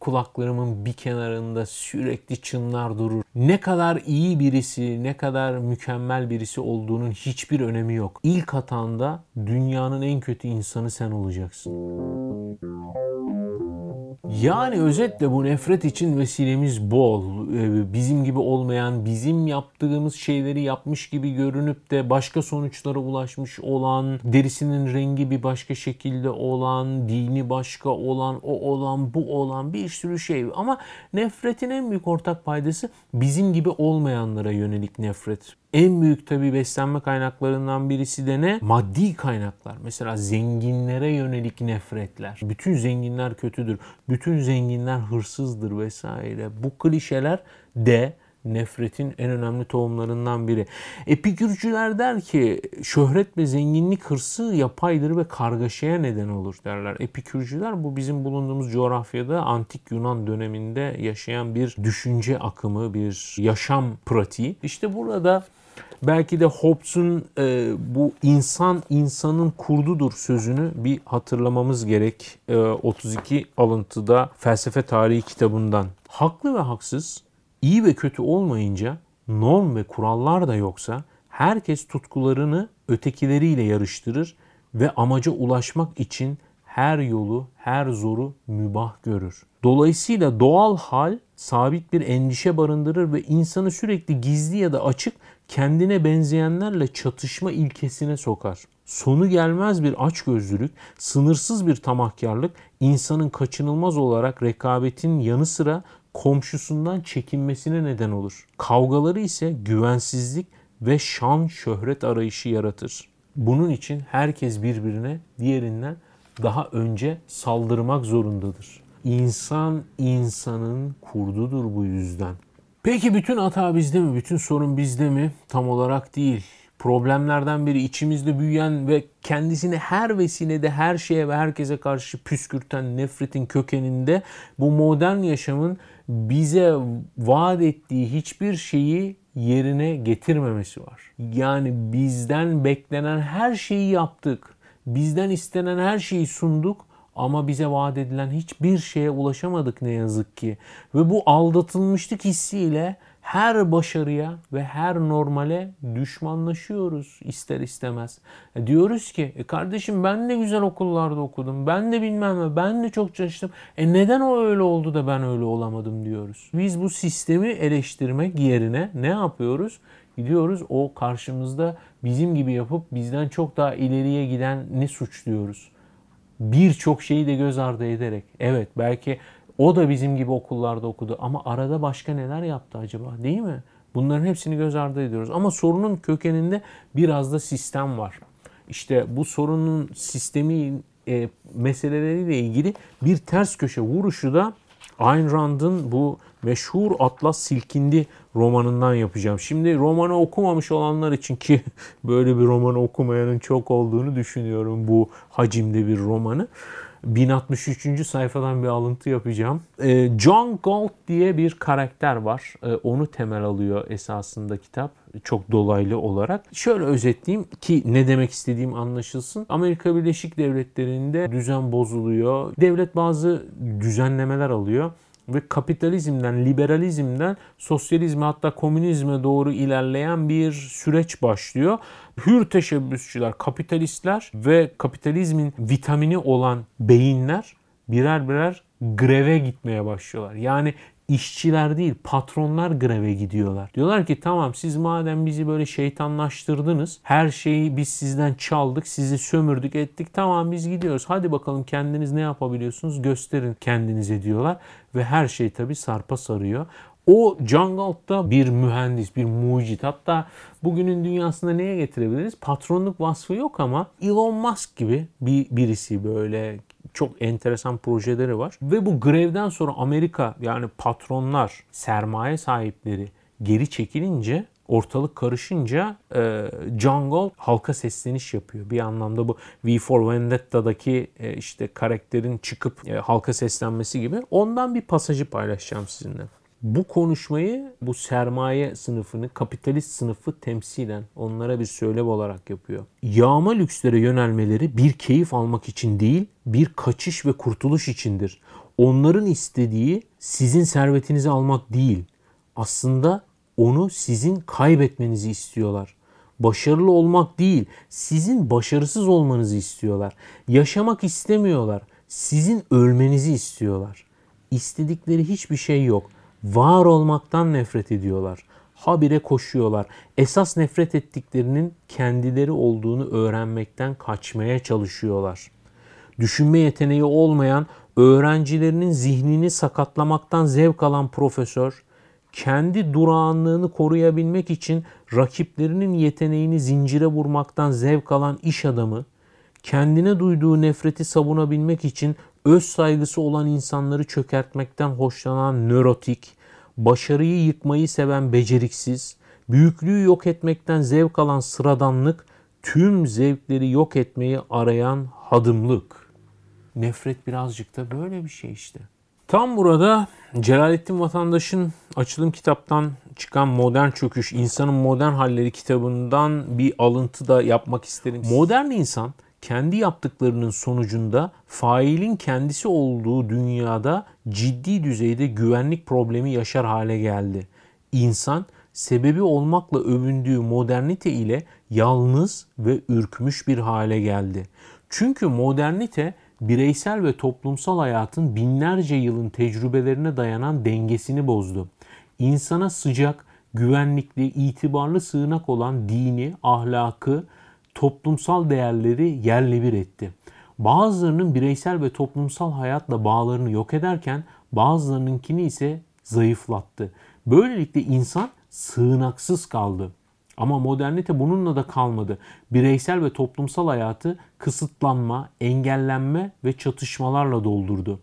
kulaklarımın bir kenarında sürekli çınlar durur. Ne kadar iyi birisi, ne kadar mükemmel birisi olduğunun hiçbir önemi yok. İlk hatanda dünyanın en kötü insanı sen olacaksın. Yani özetle bu nefret için vesilemiz bol. Ee, bizim gibi olmayan, bizim yaptığımız şeyleri yapmış gibi görünüp de başka sonuçlara ulaşmış olan, derisinin rengi bir başka şekilde olan, dini başka olan, o olan, bu olan bir sürü şey. Ama nefretin en büyük ortak paydası bizim gibi olmayanlara yönelik nefret. En büyük tabii beslenme kaynaklarından birisi de ne? Maddi kaynaklar. Mesela zenginlere yönelik nefretler. Bütün zenginler kötüdür. Bütün zenginler hırsızdır vesaire. Bu klişeler de nefretin en önemli tohumlarından biri. Epikürcüler der ki şöhret ve zenginlik hırsı yapaydır ve kargaşaya neden olur derler. Epikürcüler bu bizim bulunduğumuz coğrafyada antik Yunan döneminde yaşayan bir düşünce akımı, bir yaşam pratiği. İşte burada belki de Hobbes'un e, bu insan insanın kurdudur sözünü bir hatırlamamız gerek. E, 32 alıntıda felsefe tarihi kitabından. Haklı ve haksız iyi ve kötü olmayınca, norm ve kurallar da yoksa herkes tutkularını ötekileriyle yarıştırır ve amaca ulaşmak için her yolu, her zoru mübah görür. Dolayısıyla doğal hal sabit bir endişe barındırır ve insanı sürekli gizli ya da açık kendine benzeyenlerle çatışma ilkesine sokar. Sonu gelmez bir açgözlülük, sınırsız bir tamahkarlık insanın kaçınılmaz olarak rekabetin yanı sıra komşusundan çekinmesine neden olur. Kavgaları ise güvensizlik ve şan şöhret arayışı yaratır. Bunun için herkes birbirine diğerinden daha önce saldırmak zorundadır. İnsan insanın kurdudur bu yüzden. Peki bütün hata bizde mi? Bütün sorun bizde mi? Tam olarak değil. Problemlerden biri içimizde büyüyen ve kendisini her vesilede her şeye ve herkese karşı püskürten nefretin kökeninde bu modern yaşamın bize vaat ettiği hiçbir şeyi yerine getirmemesi var. Yani bizden beklenen her şeyi yaptık. Bizden istenen her şeyi sunduk ama bize vaat edilen hiçbir şeye ulaşamadık ne yazık ki. Ve bu aldatılmışlık hissiyle her başarıya ve her normale düşmanlaşıyoruz ister istemez. E diyoruz ki e kardeşim ben de güzel okullarda okudum. Ben de bilmem ne ben de çok çalıştım. E neden o öyle oldu da ben öyle olamadım diyoruz. Biz bu sistemi eleştirmek yerine ne yapıyoruz? Gidiyoruz o karşımızda bizim gibi yapıp bizden çok daha ileriye giden ne suçluyoruz? Birçok şeyi de göz ardı ederek. Evet belki o da bizim gibi okullarda okudu ama arada başka neler yaptı acaba değil mi? Bunların hepsini göz ardı ediyoruz. Ama sorunun kökeninde biraz da sistem var. İşte bu sorunun sistemi e, meseleleriyle ilgili bir ters köşe vuruşu da Ayn Rand'ın bu meşhur Atlas Silkindi romanından yapacağım. Şimdi romanı okumamış olanlar için ki böyle bir romanı okumayanın çok olduğunu düşünüyorum bu hacimde bir romanı. 1063. sayfadan bir alıntı yapacağım. Ee, John Galt diye bir karakter var. Ee, onu temel alıyor esasında kitap. Çok dolaylı olarak. Şöyle özetleyeyim ki ne demek istediğim anlaşılsın. Amerika Birleşik Devletleri'nde düzen bozuluyor. Devlet bazı düzenlemeler alıyor ve kapitalizmden, liberalizmden sosyalizme hatta komünizme doğru ilerleyen bir süreç başlıyor. Hür teşebbüsçüler, kapitalistler ve kapitalizmin vitamini olan beyinler birer birer greve gitmeye başlıyorlar. Yani işçiler değil patronlar greve gidiyorlar. Diyorlar ki tamam siz madem bizi böyle şeytanlaştırdınız her şeyi biz sizden çaldık sizi sömürdük ettik tamam biz gidiyoruz hadi bakalım kendiniz ne yapabiliyorsunuz gösterin kendinize diyorlar ve her şey tabi sarpa sarıyor. O Jungalt'ta bir mühendis, bir mucit. Hatta bugünün dünyasında neye getirebiliriz? Patronluk vasfı yok ama Elon Musk gibi bir birisi böyle çok enteresan projeleri var. Ve bu grevden sonra Amerika yani patronlar, sermaye sahipleri geri çekilince ortalık karışınca e, Jungle halka sesleniş yapıyor. Bir anlamda bu V for Vendetta'daki e, işte karakterin çıkıp e, halka seslenmesi gibi. Ondan bir pasajı paylaşacağım sizinle bu konuşmayı bu sermaye sınıfını, kapitalist sınıfı temsilen onlara bir söylev olarak yapıyor. Yağma lükslere yönelmeleri bir keyif almak için değil, bir kaçış ve kurtuluş içindir. Onların istediği sizin servetinizi almak değil. Aslında onu sizin kaybetmenizi istiyorlar. Başarılı olmak değil, sizin başarısız olmanızı istiyorlar. Yaşamak istemiyorlar. Sizin ölmenizi istiyorlar. İstedikleri hiçbir şey yok var olmaktan nefret ediyorlar. Habire koşuyorlar. Esas nefret ettiklerinin kendileri olduğunu öğrenmekten kaçmaya çalışıyorlar. Düşünme yeteneği olmayan öğrencilerinin zihnini sakatlamaktan zevk alan profesör kendi durağanlığını koruyabilmek için rakiplerinin yeteneğini zincire vurmaktan zevk alan iş adamı, kendine duyduğu nefreti savunabilmek için öz saygısı olan insanları çökertmekten hoşlanan nörotik, başarıyı yıkmayı seven beceriksiz, büyüklüğü yok etmekten zevk alan sıradanlık, tüm zevkleri yok etmeyi arayan hadımlık. Nefret birazcık da böyle bir şey işte. Tam burada Celalettin Vatandaş'ın açılım kitaptan çıkan Modern Çöküş, İnsanın Modern Halleri kitabından bir alıntı da yapmak isterim. Modern insan kendi yaptıklarının sonucunda failin kendisi olduğu dünyada ciddi düzeyde güvenlik problemi yaşar hale geldi. İnsan sebebi olmakla övündüğü modernite ile yalnız ve ürkmüş bir hale geldi. Çünkü modernite bireysel ve toplumsal hayatın binlerce yılın tecrübelerine dayanan dengesini bozdu. İnsana sıcak, güvenlikli, itibarlı sığınak olan dini, ahlakı, toplumsal değerleri yerle bir etti. Bazılarının bireysel ve toplumsal hayatla bağlarını yok ederken bazılarınınkini ise zayıflattı. Böylelikle insan sığınaksız kaldı. Ama modernite bununla da kalmadı. Bireysel ve toplumsal hayatı kısıtlanma, engellenme ve çatışmalarla doldurdu.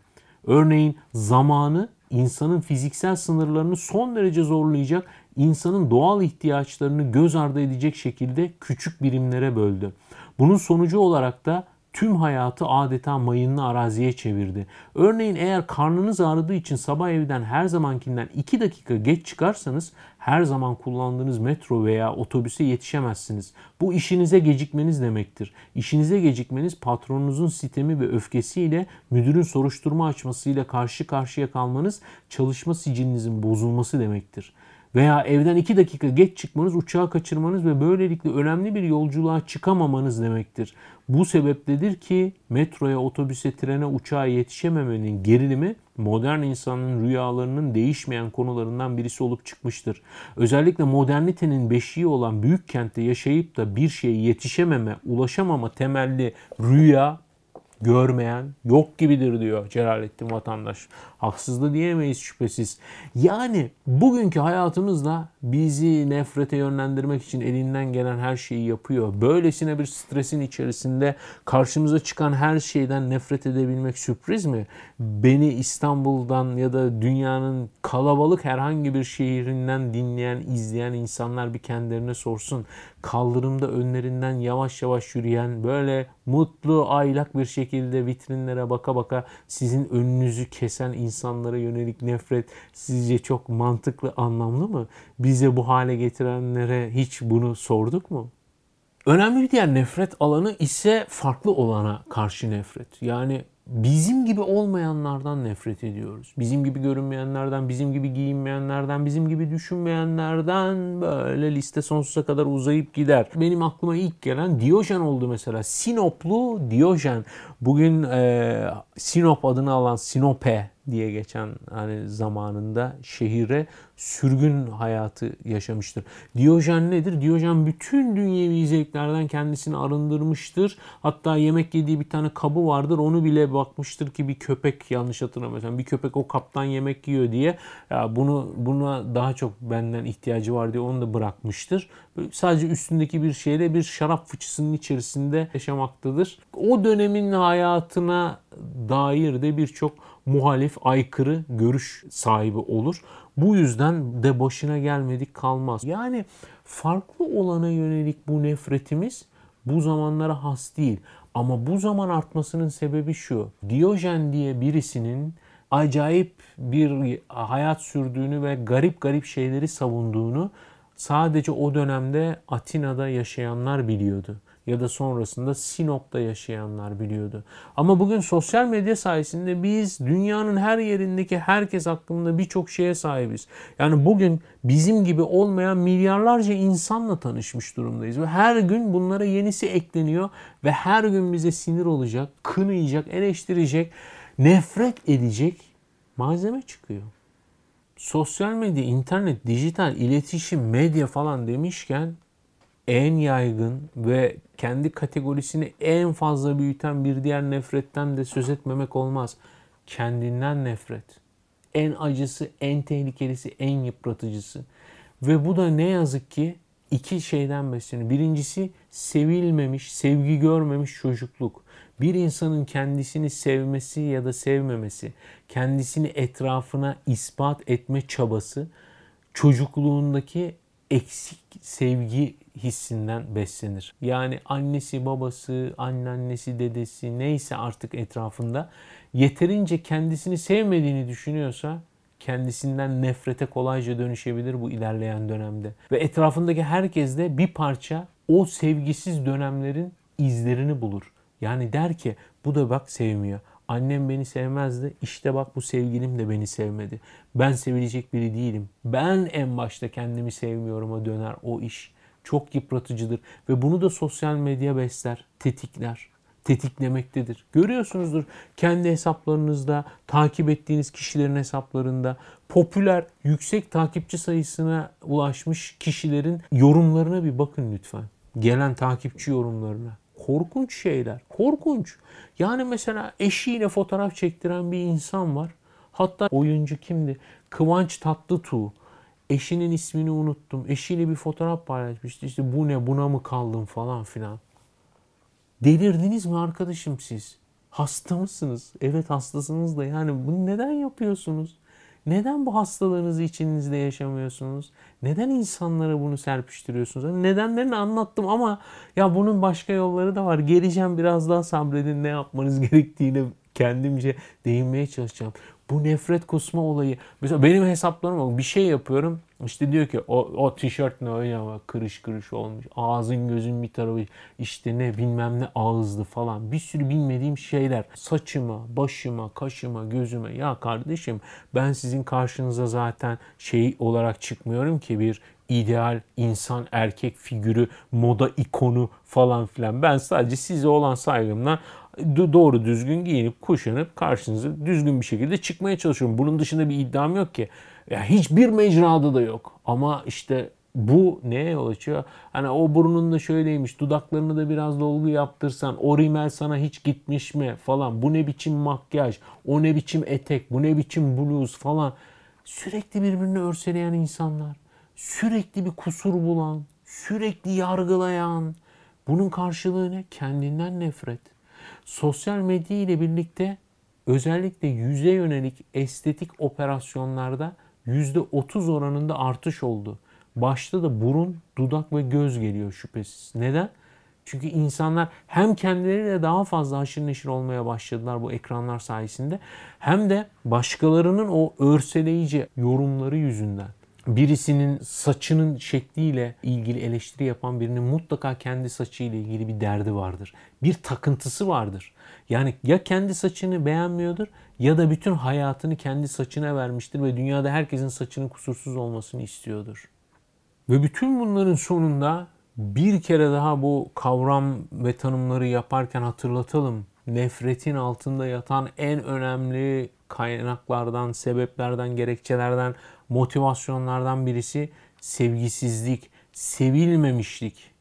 Örneğin zamanı insanın fiziksel sınırlarını son derece zorlayacak, insanın doğal ihtiyaçlarını göz ardı edecek şekilde küçük birimlere böldü. Bunun sonucu olarak da tüm hayatı adeta mayınlı araziye çevirdi. Örneğin eğer karnınız ağrıdığı için sabah evden her zamankinden 2 dakika geç çıkarsanız her zaman kullandığınız metro veya otobüse yetişemezsiniz. Bu işinize gecikmeniz demektir. İşinize gecikmeniz patronunuzun sistemi ve öfkesiyle müdürün soruşturma açmasıyla karşı karşıya kalmanız çalışma sicilinizin bozulması demektir. Veya evden 2 dakika geç çıkmanız uçağı kaçırmanız ve böylelikle önemli bir yolculuğa çıkamamanız demektir. Bu sebepledir ki metroya, otobüse, trene, uçağa yetişememenin gerilimi modern insanın rüyalarının değişmeyen konularından birisi olup çıkmıştır. Özellikle modernitenin beşiği olan büyük kentte yaşayıp da bir şeye yetişememe, ulaşamama temelli rüya görmeyen yok gibidir diyor Celalettin Vatandaş. Haksız da diyemeyiz şüphesiz. Yani bugünkü hayatımızda bizi nefrete yönlendirmek için elinden gelen her şeyi yapıyor. Böylesine bir stresin içerisinde karşımıza çıkan her şeyden nefret edebilmek sürpriz mi? Beni İstanbul'dan ya da dünyanın kalabalık herhangi bir şehrinden dinleyen, izleyen insanlar bir kendilerine sorsun. Kaldırımda önlerinden yavaş yavaş yürüyen böyle mutlu aylak bir şekilde vitrinlere baka baka sizin önünüzü kesen insanlara yönelik nefret sizce çok mantıklı, anlamlı mı? Bize bu hale getirenlere hiç bunu sorduk mu? Önemli bir diğer nefret alanı ise farklı olana karşı nefret. Yani bizim gibi olmayanlardan nefret ediyoruz. Bizim gibi görünmeyenlerden, bizim gibi giyinmeyenlerden, bizim gibi düşünmeyenlerden böyle liste sonsuza kadar uzayıp gider. Benim aklıma ilk gelen Diyojen oldu mesela. Sinoplu Diyojen. Bugün e, Sinop adını alan Sinope diye geçen hani zamanında şehire sürgün hayatı yaşamıştır. Diyojen nedir? Diyojen bütün dünyevi zevklerden kendisini arındırmıştır. Hatta yemek yediği bir tane kabı vardır. Onu bile bakmıştır ki bir köpek yanlış hatırlamıyorsam bir köpek o kaptan yemek yiyor diye ya bunu buna daha çok benden ihtiyacı var diye onu da bırakmıştır. Böyle sadece üstündeki bir şeyle bir şarap fıçısının içerisinde yaşamaktadır. O dönemin hayatına dair de birçok muhalif, aykırı görüş sahibi olur. Bu yüzden de başına gelmedik kalmaz. Yani farklı olana yönelik bu nefretimiz bu zamanlara has değil. Ama bu zaman artmasının sebebi şu. Diyojen diye birisinin acayip bir hayat sürdüğünü ve garip garip şeyleri savunduğunu sadece o dönemde Atina'da yaşayanlar biliyordu ya da sonrasında Sinop'ta yaşayanlar biliyordu. Ama bugün sosyal medya sayesinde biz dünyanın her yerindeki herkes hakkında birçok şeye sahibiz. Yani bugün bizim gibi olmayan milyarlarca insanla tanışmış durumdayız ve her gün bunlara yenisi ekleniyor ve her gün bize sinir olacak, kınayacak, eleştirecek, nefret edecek malzeme çıkıyor sosyal medya, internet, dijital iletişim, medya falan demişken en yaygın ve kendi kategorisini en fazla büyüten bir diğer nefretten de söz etmemek olmaz. Kendinden nefret. en acısı, en tehlikelisi, en yıpratıcısı. Ve bu da ne yazık ki iki şeyden besleniyor. Birincisi sevilmemiş, sevgi görmemiş çocukluk. Bir insanın kendisini sevmesi ya da sevmemesi, kendisini etrafına ispat etme çabası çocukluğundaki eksik sevgi hissinden beslenir. Yani annesi, babası, anneannesi, dedesi neyse artık etrafında yeterince kendisini sevmediğini düşünüyorsa kendisinden nefrete kolayca dönüşebilir bu ilerleyen dönemde. Ve etrafındaki herkes de bir parça o sevgisiz dönemlerin izlerini bulur. Yani der ki bu da bak sevmiyor. Annem beni sevmezdi. İşte bak bu sevgilim de beni sevmedi. Ben sevilecek biri değilim. Ben en başta kendimi sevmiyorum'a döner o iş. Çok yıpratıcıdır ve bunu da sosyal medya besler, tetikler tetiklemektedir. Görüyorsunuzdur kendi hesaplarınızda, takip ettiğiniz kişilerin hesaplarında popüler, yüksek takipçi sayısına ulaşmış kişilerin yorumlarına bir bakın lütfen. Gelen takipçi yorumlarına. Korkunç şeyler. Korkunç. Yani mesela eşiyle fotoğraf çektiren bir insan var. Hatta oyuncu kimdi? Kıvanç Tatlıtuğ. Eşinin ismini unuttum. Eşiyle bir fotoğraf paylaşmıştı. İşte bu ne buna mı kaldın falan filan. Delirdiniz mi arkadaşım siz? Hasta mısınız? Evet hastasınız da yani bunu neden yapıyorsunuz? Neden bu hastalığınızı içinizde yaşamıyorsunuz? Neden insanlara bunu serpiştiriyorsunuz? Yani nedenlerini anlattım ama ya bunun başka yolları da var. Geleceğim biraz daha sabredin ne yapmanız gerektiğini kendimce değinmeye çalışacağım. Bu nefret kusma olayı. Mesela benim hesaplarım bir şey yapıyorum. İşte diyor ki o, o tişört ne öyle ama kırış kırış olmuş. Ağzın gözün bir tarafı işte ne bilmem ne ağızlı falan. Bir sürü bilmediğim şeyler. Saçıma, başıma, kaşıma, gözüme. Ya kardeşim ben sizin karşınıza zaten şey olarak çıkmıyorum ki bir ideal insan erkek figürü, moda ikonu falan filan. Ben sadece size olan saygımdan doğru düzgün giyinip kuşanıp karşınıza düzgün bir şekilde çıkmaya çalışıyorum. Bunun dışında bir iddiam yok ki. Ya hiçbir mecrada da yok. Ama işte bu neye yol açıyor? Hani o burnun da şöyleymiş, dudaklarını da biraz dolgu yaptırsan, o rimel sana hiç gitmiş mi falan. Bu ne biçim makyaj, o ne biçim etek, bu ne biçim bluz falan. Sürekli birbirini örseleyen insanlar. Sürekli bir kusur bulan, sürekli yargılayan. Bunun karşılığı ne? Kendinden nefret. Sosyal medya ile birlikte özellikle yüze yönelik estetik operasyonlarda %30 oranında artış oldu. Başta da burun, dudak ve göz geliyor şüphesiz. Neden? Çünkü insanlar hem kendileriyle daha fazla haşır neşir olmaya başladılar bu ekranlar sayesinde hem de başkalarının o örseleyici yorumları yüzünden birisinin saçının şekliyle ilgili eleştiri yapan birinin mutlaka kendi saçıyla ilgili bir derdi vardır. Bir takıntısı vardır. Yani ya kendi saçını beğenmiyordur ya da bütün hayatını kendi saçına vermiştir ve dünyada herkesin saçının kusursuz olmasını istiyordur. Ve bütün bunların sonunda bir kere daha bu kavram ve tanımları yaparken hatırlatalım. Nefretin altında yatan en önemli kaynaklardan, sebeplerden, gerekçelerden, motivasyonlardan birisi sevgisizlik, sevilmemişlik.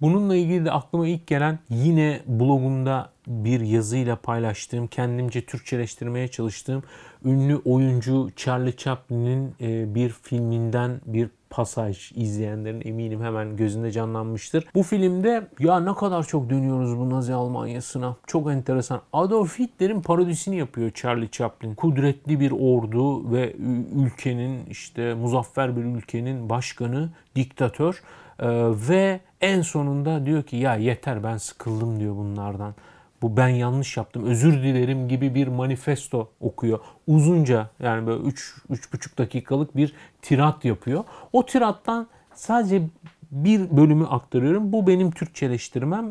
Bununla ilgili de aklıma ilk gelen yine blogumda bir yazıyla paylaştığım, kendimce Türkçeleştirmeye çalıştığım ünlü oyuncu Charlie Chaplin'in e, bir filminden bir pasaj izleyenlerin eminim hemen gözünde canlanmıştır. Bu filmde ya ne kadar çok dönüyoruz bu Nazi Almanyası'na. Çok enteresan. Adolf Hitler'in parodisini yapıyor Charlie Chaplin. Kudretli bir ordu ve ülkenin işte muzaffer bir ülkenin başkanı, diktatör ee, ve en sonunda diyor ki ya yeter ben sıkıldım diyor bunlardan bu ben yanlış yaptım özür dilerim gibi bir manifesto okuyor. Uzunca yani böyle 3 3,5 dakikalık bir tirat yapıyor. O tirattan sadece bir bölümü aktarıyorum. Bu benim Türkçeleştirmem.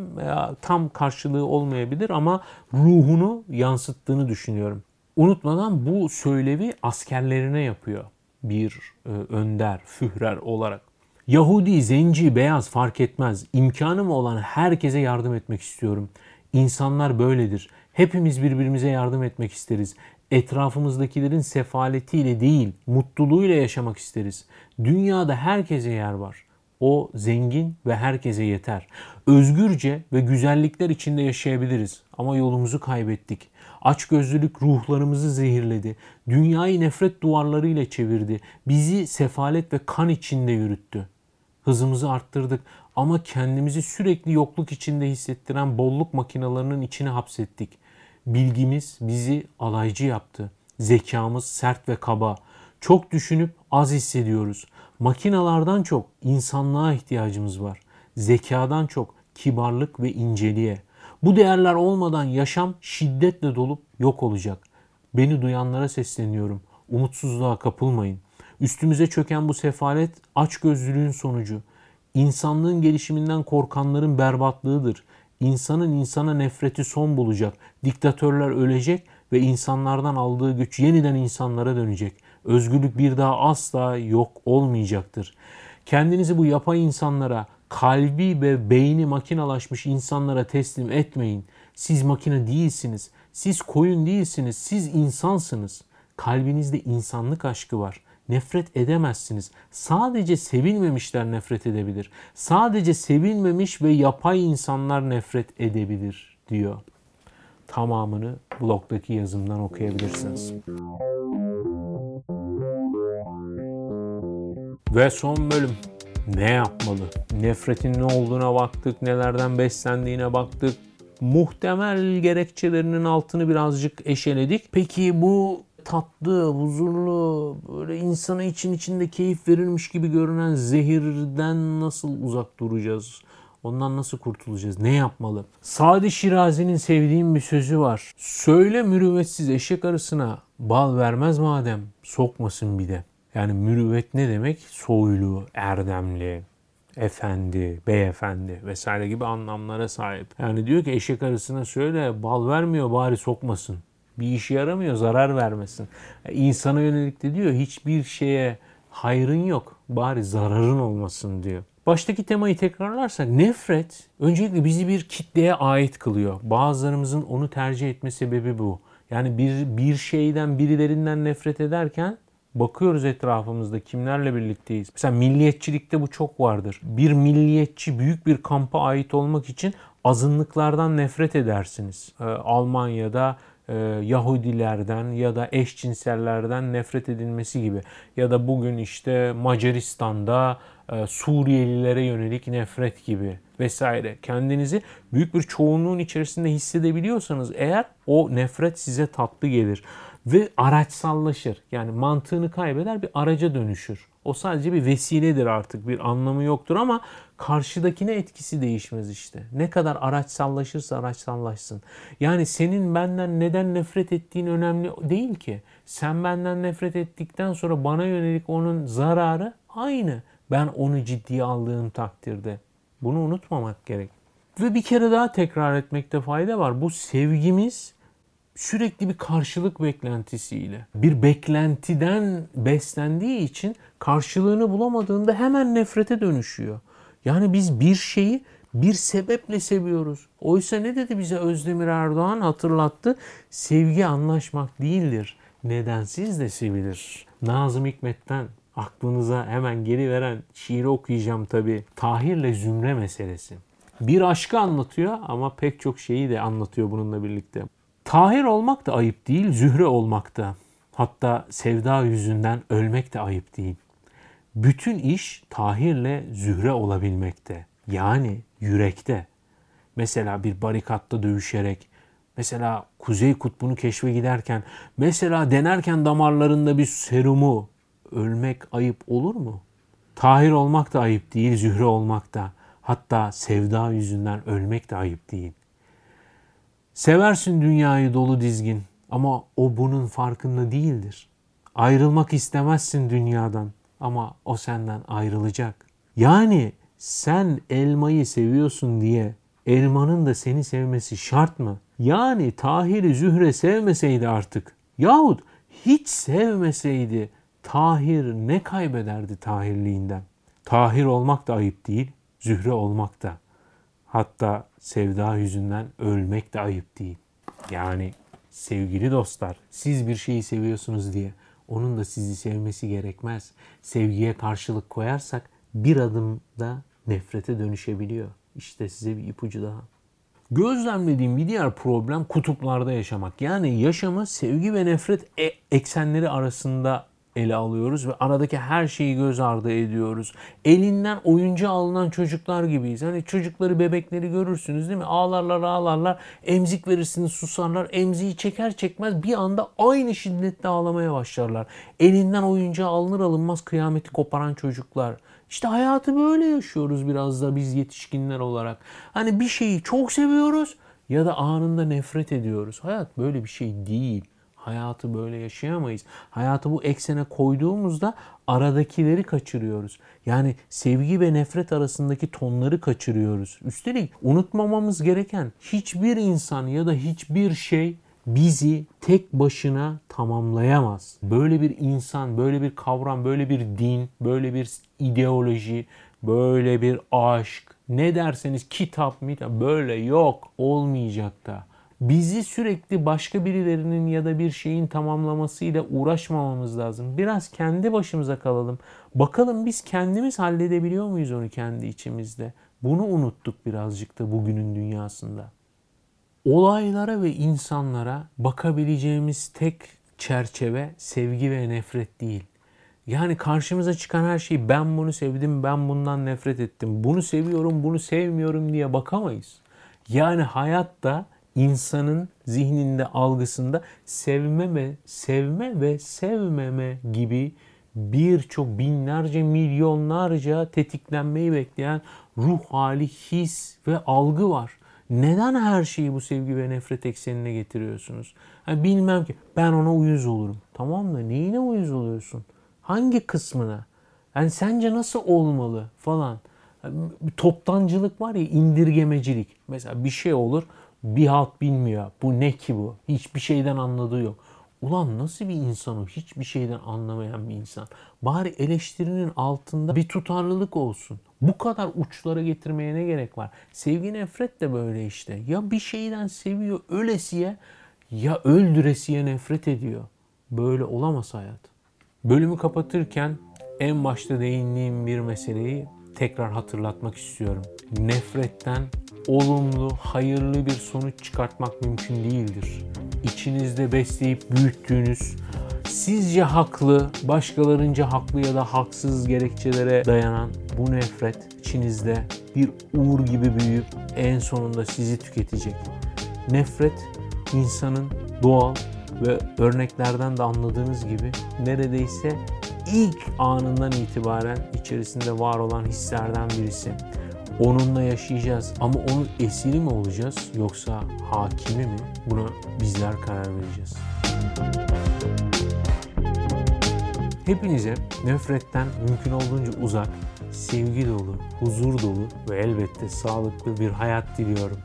Tam karşılığı olmayabilir ama ruhunu yansıttığını düşünüyorum. Unutmadan bu söylevi askerlerine yapıyor bir e, önder, führer olarak. Yahudi, zenci, beyaz fark etmez. İmkanım olan herkese yardım etmek istiyorum. İnsanlar böyledir. Hepimiz birbirimize yardım etmek isteriz. Etrafımızdakilerin sefaletiyle değil, mutluluğuyla yaşamak isteriz. Dünyada herkese yer var. O zengin ve herkese yeter. Özgürce ve güzellikler içinde yaşayabiliriz ama yolumuzu kaybettik. Açgözlülük ruhlarımızı zehirledi. Dünyayı nefret duvarlarıyla çevirdi. Bizi sefalet ve kan içinde yürüttü. Hızımızı arttırdık ama kendimizi sürekli yokluk içinde hissettiren bolluk makinalarının içine hapsettik. Bilgimiz bizi alaycı yaptı. Zekamız sert ve kaba. Çok düşünüp az hissediyoruz. Makinalardan çok insanlığa ihtiyacımız var. Zekadan çok kibarlık ve inceliğe. Bu değerler olmadan yaşam şiddetle dolup yok olacak. Beni duyanlara sesleniyorum. Umutsuzluğa kapılmayın. Üstümüze çöken bu sefalet açgözlülüğün sonucu. İnsanlığın gelişiminden korkanların berbatlığıdır. İnsanın insana nefreti son bulacak. Diktatörler ölecek ve insanlardan aldığı güç yeniden insanlara dönecek. Özgürlük bir daha asla yok olmayacaktır. Kendinizi bu yapay insanlara, kalbi ve beyni makinalaşmış insanlara teslim etmeyin. Siz makine değilsiniz. Siz koyun değilsiniz. Siz insansınız. Kalbinizde insanlık aşkı var. Nefret edemezsiniz. Sadece sevilmemişler nefret edebilir. Sadece sevilmemiş ve yapay insanlar nefret edebilir diyor. Tamamını blogdaki yazımdan okuyabilirsiniz. Ve son bölüm. Ne yapmalı? Nefretin ne olduğuna baktık, nelerden beslendiğine baktık. Muhtemel gerekçelerinin altını birazcık eşeledik. Peki bu tatlı, huzurlu, böyle insana için içinde keyif verilmiş gibi görünen zehirden nasıl uzak duracağız? Ondan nasıl kurtulacağız? Ne yapmalı? Sadi Şirazi'nin sevdiğim bir sözü var. Söyle mürüvvetsiz eşek arısına bal vermez madem sokmasın bir de. Yani mürüvvet ne demek? Soylu, erdemli, efendi, beyefendi vesaire gibi anlamlara sahip. Yani diyor ki eşek arısına söyle bal vermiyor bari sokmasın. Bir işe yaramıyor zarar vermesin. İnsana yönelik de diyor hiçbir şeye hayrın yok bari zararın olmasın diyor. Baştaki temayı tekrarlarsak nefret öncelikle bizi bir kitleye ait kılıyor. Bazılarımızın onu tercih etme sebebi bu. Yani bir, bir şeyden birilerinden nefret ederken Bakıyoruz etrafımızda kimlerle birlikteyiz. Mesela milliyetçilikte bu çok vardır. Bir milliyetçi büyük bir kampa ait olmak için azınlıklardan nefret edersiniz. Ee, Almanya'da e, Yahudilerden ya da eşcinsellerden nefret edilmesi gibi. Ya da bugün işte Macaristan'da e, Suriyelilere yönelik nefret gibi vesaire. Kendinizi büyük bir çoğunluğun içerisinde hissedebiliyorsanız eğer o nefret size tatlı gelir ve araçsallaşır. Yani mantığını kaybeder bir araca dönüşür. O sadece bir vesiledir artık bir anlamı yoktur ama karşıdakine etkisi değişmez işte. Ne kadar araçsallaşırsa araçsallaşsın. Yani senin benden neden nefret ettiğin önemli değil ki. Sen benden nefret ettikten sonra bana yönelik onun zararı aynı. Ben onu ciddiye aldığım takdirde. Bunu unutmamak gerek. Ve bir kere daha tekrar etmekte fayda var. Bu sevgimiz sürekli bir karşılık beklentisiyle, bir beklentiden beslendiği için karşılığını bulamadığında hemen nefrete dönüşüyor. Yani biz bir şeyi bir sebeple seviyoruz. Oysa ne dedi bize Özdemir Erdoğan hatırlattı? Sevgi anlaşmak değildir. Nedensiz de sevilir. Nazım Hikmet'ten aklınıza hemen geri veren şiiri okuyacağım tabi. Tahir'le Zümre meselesi. Bir aşkı anlatıyor ama pek çok şeyi de anlatıyor bununla birlikte. Tahir olmak da ayıp değil, zühre olmak da. Hatta sevda yüzünden ölmek de ayıp değil. Bütün iş tahirle zühre olabilmekte. Yani yürekte. Mesela bir barikatta dövüşerek, mesela Kuzey Kutbu'nu keşfe giderken, mesela denerken damarlarında bir serumu ölmek ayıp olur mu? Tahir olmak da ayıp değil, zühre olmak da. Hatta sevda yüzünden ölmek de ayıp değil. Seversin dünyayı dolu dizgin ama o bunun farkında değildir. Ayrılmak istemezsin dünyadan ama o senden ayrılacak. Yani sen elmayı seviyorsun diye elmanın da seni sevmesi şart mı? Yani Tahir'i Zühre sevmeseydi artık yahut hiç sevmeseydi Tahir ne kaybederdi Tahirliğinden? Tahir olmak da ayıp değil, Zühre olmak da. Hatta sevda yüzünden ölmek de ayıp değil. Yani sevgili dostlar siz bir şeyi seviyorsunuz diye onun da sizi sevmesi gerekmez. Sevgiye karşılık koyarsak bir adımda nefrete dönüşebiliyor. İşte size bir ipucu daha. Gözlemlediğim bir diğer problem kutuplarda yaşamak. Yani yaşamı sevgi ve nefret e- eksenleri arasında ele alıyoruz ve aradaki her şeyi göz ardı ediyoruz. Elinden oyuncu alınan çocuklar gibiyiz. Hani çocukları, bebekleri görürsünüz değil mi? Ağlarlar, ağlarlar. Emzik verirsiniz, susarlar. Emziği çeker çekmez bir anda aynı şiddetle ağlamaya başlarlar. Elinden oyuncağı alınır alınmaz kıyameti koparan çocuklar. İşte hayatı böyle yaşıyoruz biraz da biz yetişkinler olarak. Hani bir şeyi çok seviyoruz ya da anında nefret ediyoruz. Hayat böyle bir şey değil. Hayatı böyle yaşayamayız. Hayatı bu eksene koyduğumuzda aradakileri kaçırıyoruz. Yani sevgi ve nefret arasındaki tonları kaçırıyoruz. Üstelik unutmamamız gereken hiçbir insan ya da hiçbir şey bizi tek başına tamamlayamaz. Böyle bir insan, böyle bir kavram, böyle bir din, böyle bir ideoloji, böyle bir aşk, ne derseniz kitap mı böyle yok, olmayacak da. Bizi sürekli başka birilerinin ya da bir şeyin tamamlamasıyla uğraşmamamız lazım. Biraz kendi başımıza kalalım. Bakalım biz kendimiz halledebiliyor muyuz onu kendi içimizde? Bunu unuttuk birazcık da bugünün dünyasında olaylara ve insanlara bakabileceğimiz tek çerçeve sevgi ve nefret değil. Yani karşımıza çıkan her şeyi ben bunu sevdim, ben bundan nefret ettim, bunu seviyorum, bunu sevmiyorum diye bakamayız. Yani hayatta insanın zihninde, algısında sevme ve sevme ve sevmeme gibi birçok binlerce, milyonlarca tetiklenmeyi bekleyen ruh hali, his ve algı var. Neden her şeyi bu sevgi ve nefret eksenine getiriyorsunuz? Yani bilmem ki ben ona uyuz olurum. Tamam da neyine uyuz oluyorsun? Hangi kısmına? Yani sence nasıl olmalı falan. Yani toptancılık var ya indirgemecilik. Mesela bir şey olur bir halt bilmiyor. Bu ne ki bu? Hiçbir şeyden anladığı yok. Ulan nasıl bir insan o? Hiçbir şeyden anlamayan bir insan. Bari eleştirinin altında bir tutarlılık olsun. Bu kadar uçlara getirmeye ne gerek var? Sevgi nefret de böyle işte. Ya bir şeyden seviyor ölesiye ya öldüresiye nefret ediyor. Böyle olamaz hayat. Bölümü kapatırken en başta değindiğim bir meseleyi tekrar hatırlatmak istiyorum. Nefretten olumlu, hayırlı bir sonuç çıkartmak mümkün değildir. İçinizde besleyip büyüttüğünüz, sizce haklı, başkalarınca haklı ya da haksız gerekçelere dayanan bu nefret içinizde bir uğur gibi büyüyüp en sonunda sizi tüketecek. Nefret insanın doğal ve örneklerden de anladığınız gibi neredeyse ilk anından itibaren içerisinde var olan hislerden birisi. Onunla yaşayacağız ama onun esiri mi olacağız yoksa hakimi mi? Buna bizler karar vereceğiz. Hepinize nefretten mümkün olduğunca uzak, sevgi dolu, huzur dolu ve elbette sağlıklı bir hayat diliyorum.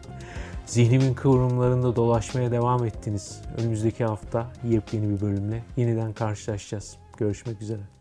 Zihnimin kıvrımlarında dolaşmaya devam ettiniz. Önümüzdeki hafta yepyeni bir bölümle yeniden karşılaşacağız. Görüşmek üzere.